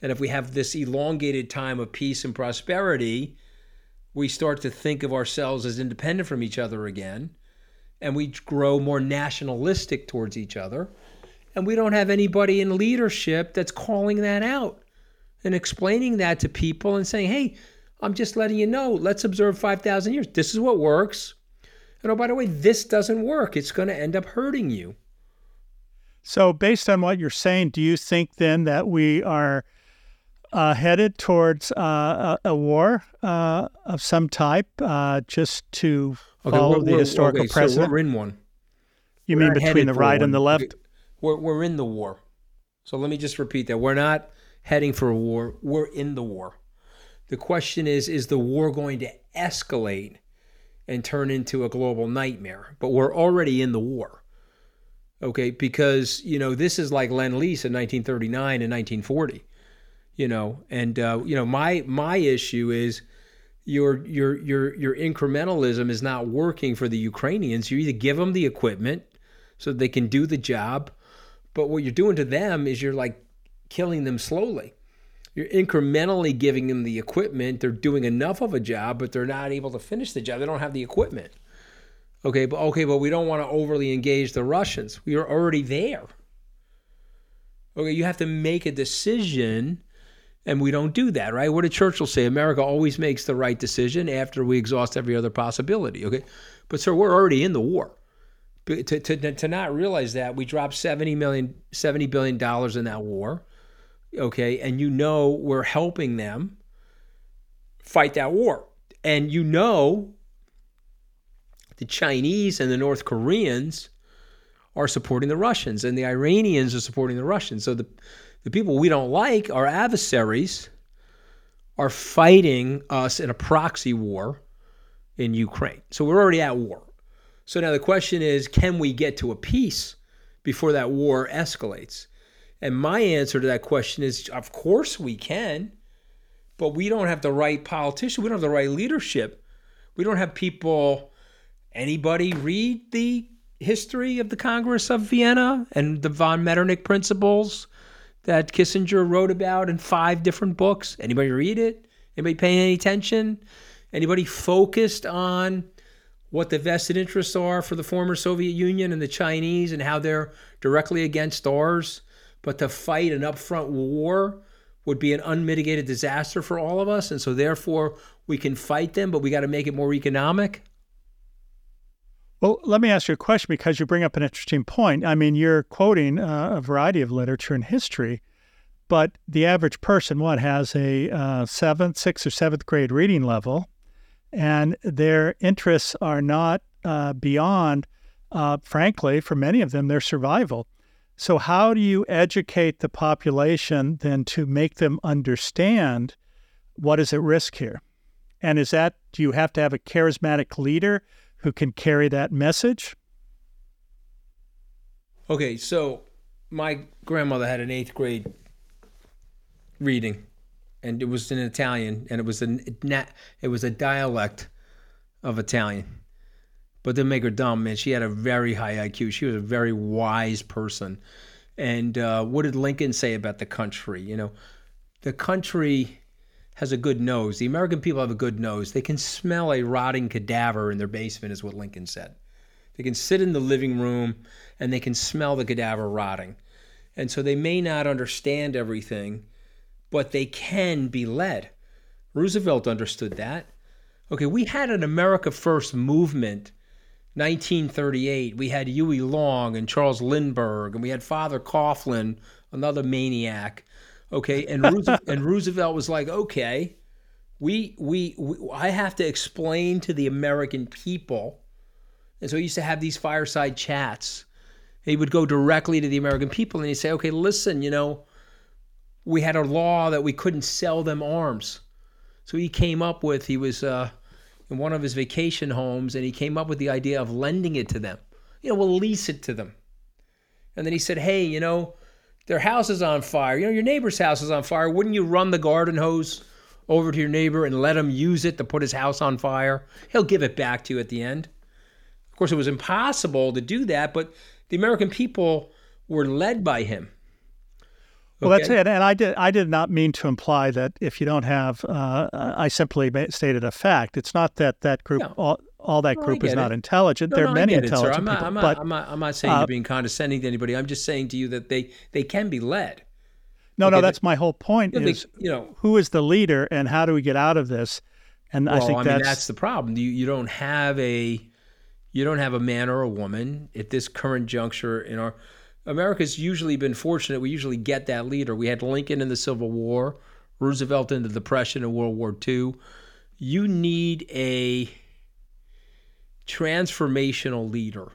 and if we have this elongated time of peace and prosperity." we start to think of ourselves as independent from each other again, and we grow more nationalistic towards each other. And we don't have anybody in leadership that's calling that out and explaining that to people and saying, hey, I'm just letting you know, let's observe 5,000 years. This is what works. And oh, by the way, this doesn't work. It's going to end up hurting you. So, based on what you're saying, do you think then that we are uh, headed towards uh, a, a, war uh, of some type, uh, just to okay, follow the historical okay, precedent. So we're in one. You we're mean between the right and the left? We're we're in the war. So let me just repeat that: we're not heading for a war. We're in the war. The question is: Is the war going to escalate and turn into a global nightmare? But we're already in the war. Okay, because you know this is like Lend Lease in 1939 and 1940 you know and uh, you know my my issue is your your your your incrementalism is not working for the Ukrainians. You either give them the equipment so they can do the job, but what you're doing to them is you're like killing them slowly. You're incrementally giving them the equipment. They're doing enough of a job, but they're not able to finish the job. They don't have the equipment. Okay, but okay, but we don't want to overly engage the Russians. We are already there. Okay, you have to make a decision and we don't do that, right? What did Churchill say? America always makes the right decision after we exhaust every other possibility. Okay, but sir, we're already in the war. To, to, to not realize that we dropped 70 million 70 billion dollars in that war okay and you know we're helping them fight that war and you know the chinese and the north koreans are supporting the russians and the iranians are supporting the russians so the the people we don't like, our adversaries, are fighting us in a proxy war in Ukraine. So we're already at war. So now the question is can we get to a peace before that war escalates? And my answer to that question is of course we can, but we don't have the right politician, we don't have the right leadership. We don't have people anybody read the history of the Congress of Vienna and the von Metternich principles that Kissinger wrote about in five different books? Anybody read it? Anybody paying any attention? Anybody focused on what the vested interests are for the former Soviet Union and the Chinese and how they're directly against ours? But to fight an upfront war would be an unmitigated disaster for all of us. And so, therefore, we can fight them, but we got to make it more economic. Well, let me ask you a question because you bring up an interesting point. I mean, you're quoting uh, a variety of literature and history, but the average person, what, has a uh, seventh, sixth, or seventh grade reading level, and their interests are not uh, beyond, uh, frankly, for many of them, their survival. So, how do you educate the population then to make them understand what is at risk here? And is that, do you have to have a charismatic leader? who can carry that message? Okay, so my grandmother had an eighth grade reading, and it was in Italian, and it was a it was a dialect of Italian. But didn't make her dumb, man. She had a very high IQ. She was a very wise person. And uh, what did Lincoln say about the country? You know, the country has a good nose. The American people have a good nose. They can smell a rotting cadaver in their basement, is what Lincoln said. They can sit in the living room and they can smell the cadaver rotting. And so they may not understand everything, but they can be led. Roosevelt understood that. Okay, we had an America First movement, 1938. We had Huey Long and Charles Lindbergh, and we had Father Coughlin, another maniac. Okay, and Roosevelt, and Roosevelt was like, okay, we, we we I have to explain to the American people, and so he used to have these fireside chats. He would go directly to the American people and he'd say, okay, listen, you know, we had a law that we couldn't sell them arms, so he came up with he was uh, in one of his vacation homes and he came up with the idea of lending it to them. You know, we'll lease it to them. And then he said, hey, you know, their house is on fire. You know, your neighbor's house is on fire. Wouldn't you run the garden hose over to your neighbor and let him use it to put his house on fire? He'll give it back to you at the end. Of course, it was impossible to do that, but the American people were led by him. Well, that's it. And I did. I did not mean to imply that if you don't have. Uh, I simply stated a fact. It's not that that group, no. all, all that group is not intelligent. No, there are many intelligent it, I'm not, people. I'm not, but, I'm not, I'm not saying uh, you're being condescending to anybody. I'm just saying to you that they they can be led. No, okay, no, that's my whole point. Is they, you know who is the leader and how do we get out of this? And well, I think I that's mean, that's the problem. You you don't have a you don't have a man or a woman at this current juncture in our America's usually been fortunate. We usually get that leader. We had Lincoln in the Civil War, Roosevelt in the Depression and World War II. You need a transformational leader.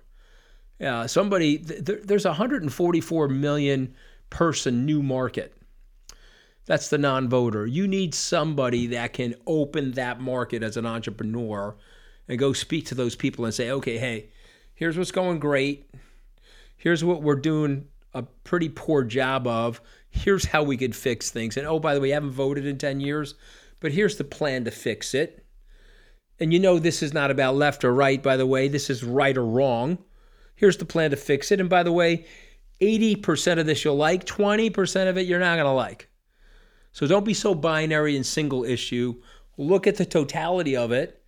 Uh, somebody, th- there's a 144 million person new market. That's the non voter. You need somebody that can open that market as an entrepreneur and go speak to those people and say, okay, hey, here's what's going great. Here's what we're doing a pretty poor job of. Here's how we could fix things. And oh, by the way, I haven't voted in 10 years, but here's the plan to fix it. And you know this is not about left or right, by the way. This is right or wrong. Here's the plan to fix it. And by the way, 80% of this you'll like, 20% of it you're not going to like. So don't be so binary and single issue. Look at the totality of it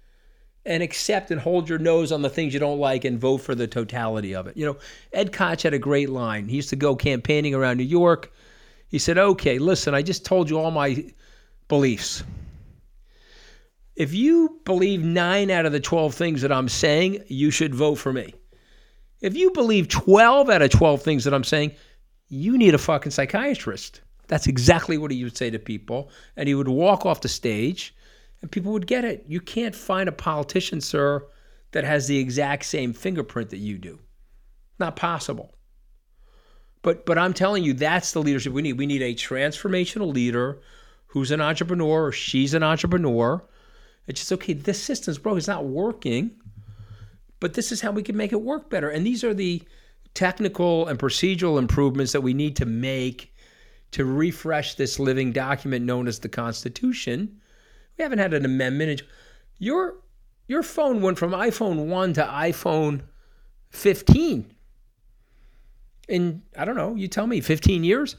and accept and hold your nose on the things you don't like and vote for the totality of it. You know, Ed Koch had a great line. He used to go campaigning around New York. He said, Okay, listen, I just told you all my beliefs. If you believe nine out of the 12 things that I'm saying, you should vote for me. If you believe 12 out of 12 things that I'm saying, you need a fucking psychiatrist. That's exactly what he would say to people. And he would walk off the stage and people would get it. You can't find a politician, sir, that has the exact same fingerprint that you do. Not possible. But but I'm telling you, that's the leadership we need. We need a transformational leader who's an entrepreneur or she's an entrepreneur. It's just okay, this system's broke, it's not working. But this is how we can make it work better. And these are the technical and procedural improvements that we need to make to refresh this living document known as the Constitution we haven't had an amendment. Your your phone went from iPhone 1 to iPhone 15 in I don't know, you tell me 15 years,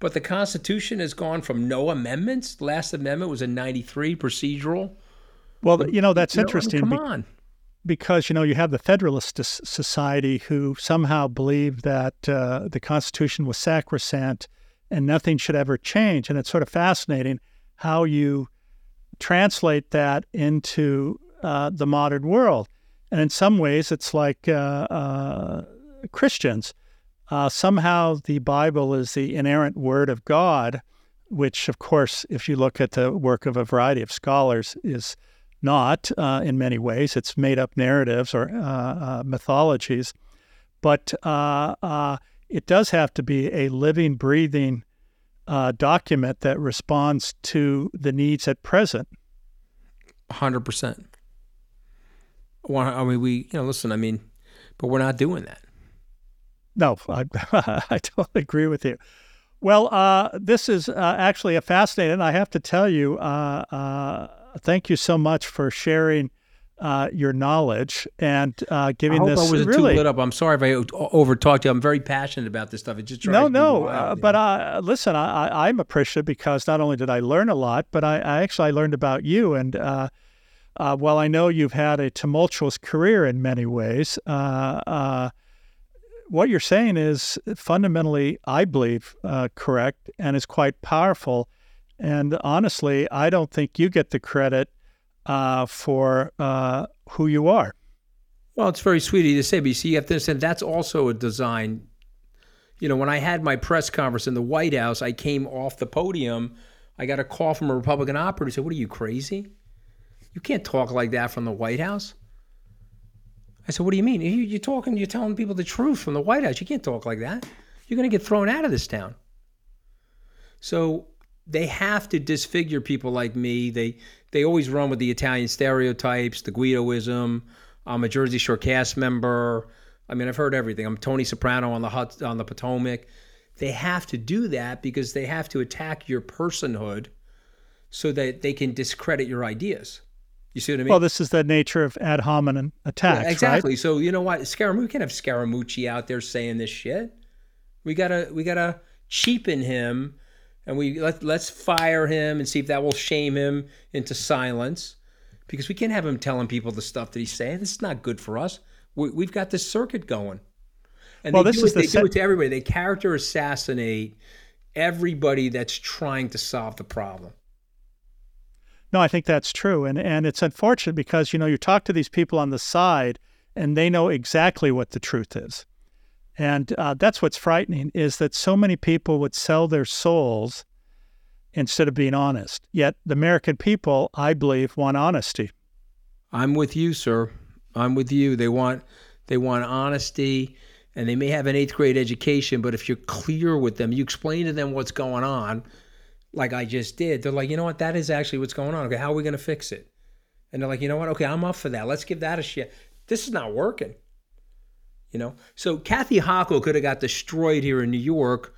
but the Constitution has gone from no amendments. Last amendment was in 93 procedural. Well, you know that's you know, interesting. I mean, come on. Because you know you have the Federalist Society who somehow believe that uh, the Constitution was sacrosanct and nothing should ever change, and it's sort of fascinating how you translate that into uh, the modern world. And in some ways, it's like uh, uh, Christians. Uh, somehow the Bible is the inerrant word of God, which, of course, if you look at the work of a variety of scholars, is not uh, in many ways. It's made up narratives or mythologies. But it does have to be a living, breathing uh, document that responds to the needs at present. Hundred percent. I mean, we, you know, listen. I mean, but we're not doing that. No, I, I totally agree with you. Well, uh, this is uh, actually a fascinating. I have to tell you, uh, uh thank you so much for sharing uh, your knowledge and uh, giving I this. I was really, too lit up. I'm sorry if I over talked you. I'm very passionate about this stuff. It just no, no. Wild, but uh, listen, I, am appreciative because not only did I learn a lot, but I, I actually I learned about you. And uh, uh, while I know you've had a tumultuous career in many ways, uh, what you're saying is fundamentally, I believe, correct and is quite powerful. And honestly, I don't think you get the credit uh, for uh, who you are. Well, it's very sweet of you to say, but you see, you have to understand that's also a design. You know, when I had my press conference in the White House, I came off the podium. I got a call from a Republican operative who said, What are you, crazy? You can't talk like that from the White House. I said, What do you mean? You, are talking, you're telling people the truth from the White House. You can't talk like that. You're going to get thrown out of this town. So they have to disfigure people like me. They they always run with the Italian stereotypes, the Guidoism. I'm a Jersey Shore cast member. I mean, I've heard everything. I'm Tony Soprano on the hut, on the Potomac. They have to do that because they have to attack your personhood so that they can discredit your ideas. You see what I mean? Well, this is the nature of ad hominem attacks. Yeah, exactly. Right? So you know what, Scaramucci, we can't have Scaramucci out there saying this shit. We gotta we gotta cheapen him and we let let's fire him and see if that will shame him into silence, because we can't have him telling people the stuff that he's saying. This is not good for us. We, have got this circuit going, and well, they, do, it, the they se- do it to everybody. They character assassinate everybody that's trying to solve the problem. No, I think that's true, and and it's unfortunate because you know you talk to these people on the side, and they know exactly what the truth is. And uh, that's what's frightening is that so many people would sell their souls instead of being honest. Yet the American people, I believe, want honesty. I'm with you, sir. I'm with you. They want they want honesty and they may have an eighth grade education, but if you're clear with them, you explain to them what's going on, like I just did, they're like, you know what, that is actually what's going on. Okay, how are we gonna fix it? And they're like, you know what, okay, I'm up for that. Let's give that a shit. This is not working. You know, so Kathy Hochul could have got destroyed here in New York,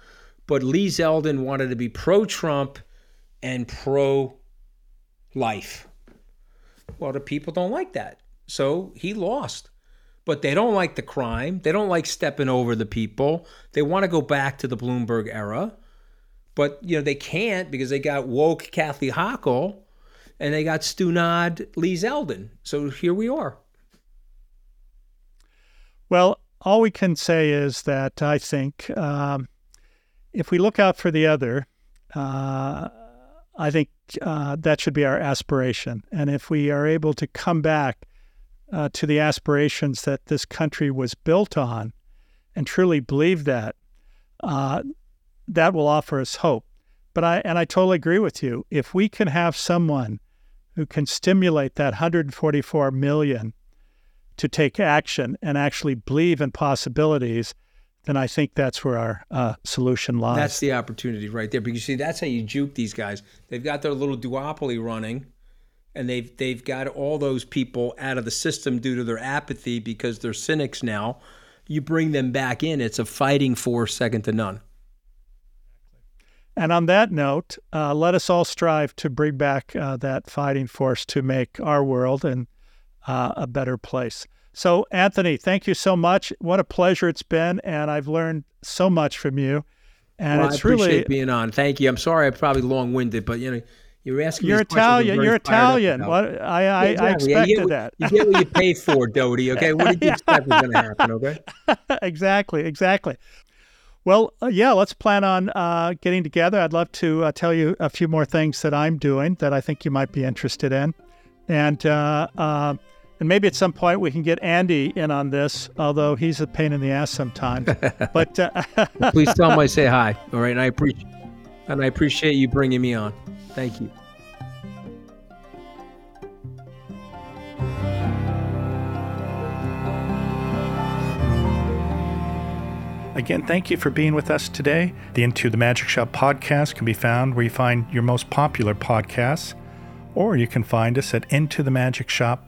but Lee Zeldin wanted to be pro-Trump and pro-life. Well, the people don't like that. So he lost. But they don't like the crime. They don't like stepping over the people. They want to go back to the Bloomberg era. But, you know, they can't because they got woke Kathy Hochul and they got Stunad Lee Zeldin. So here we are. Well, all we can say is that I think um, if we look out for the other, uh, I think uh, that should be our aspiration. And if we are able to come back uh, to the aspirations that this country was built on and truly believe that, uh, that will offer us hope. But I and I totally agree with you. If we can have someone who can stimulate that 144 million to take action and actually believe in possibilities, then I think that's where our uh, solution lies. That's the opportunity right there. Because you see, that's how you juke these guys. They've got their little duopoly running, and they've they've got all those people out of the system due to their apathy because they're cynics now. You bring them back in, it's a fighting force second to none. And on that note, uh, let us all strive to bring back uh, that fighting force to make our world and uh, a better place. So, Anthony, thank you so much. What a pleasure it's been, and I've learned so much from you. And well, it's I appreciate really being on. Thank you. I'm sorry I'm probably long winded, but you know, you're asking. You're Italian. You're Italian. What I I, exactly. I expected you that. You get what you pay for, Doty. Okay, what did you expect was going to happen? Okay. exactly. Exactly. Well, uh, yeah, let's plan on uh, getting together. I'd love to uh, tell you a few more things that I'm doing that I think you might be interested in, and uh, uh, and maybe at some point we can get Andy in on this, although he's a pain in the ass sometimes. but uh, please tell him I say hi. All right, and I appreciate and I appreciate you bringing me on. Thank you. Again, thank you for being with us today. The Into the Magic Shop podcast can be found where you find your most popular podcasts, or you can find us at intothemagicshop.com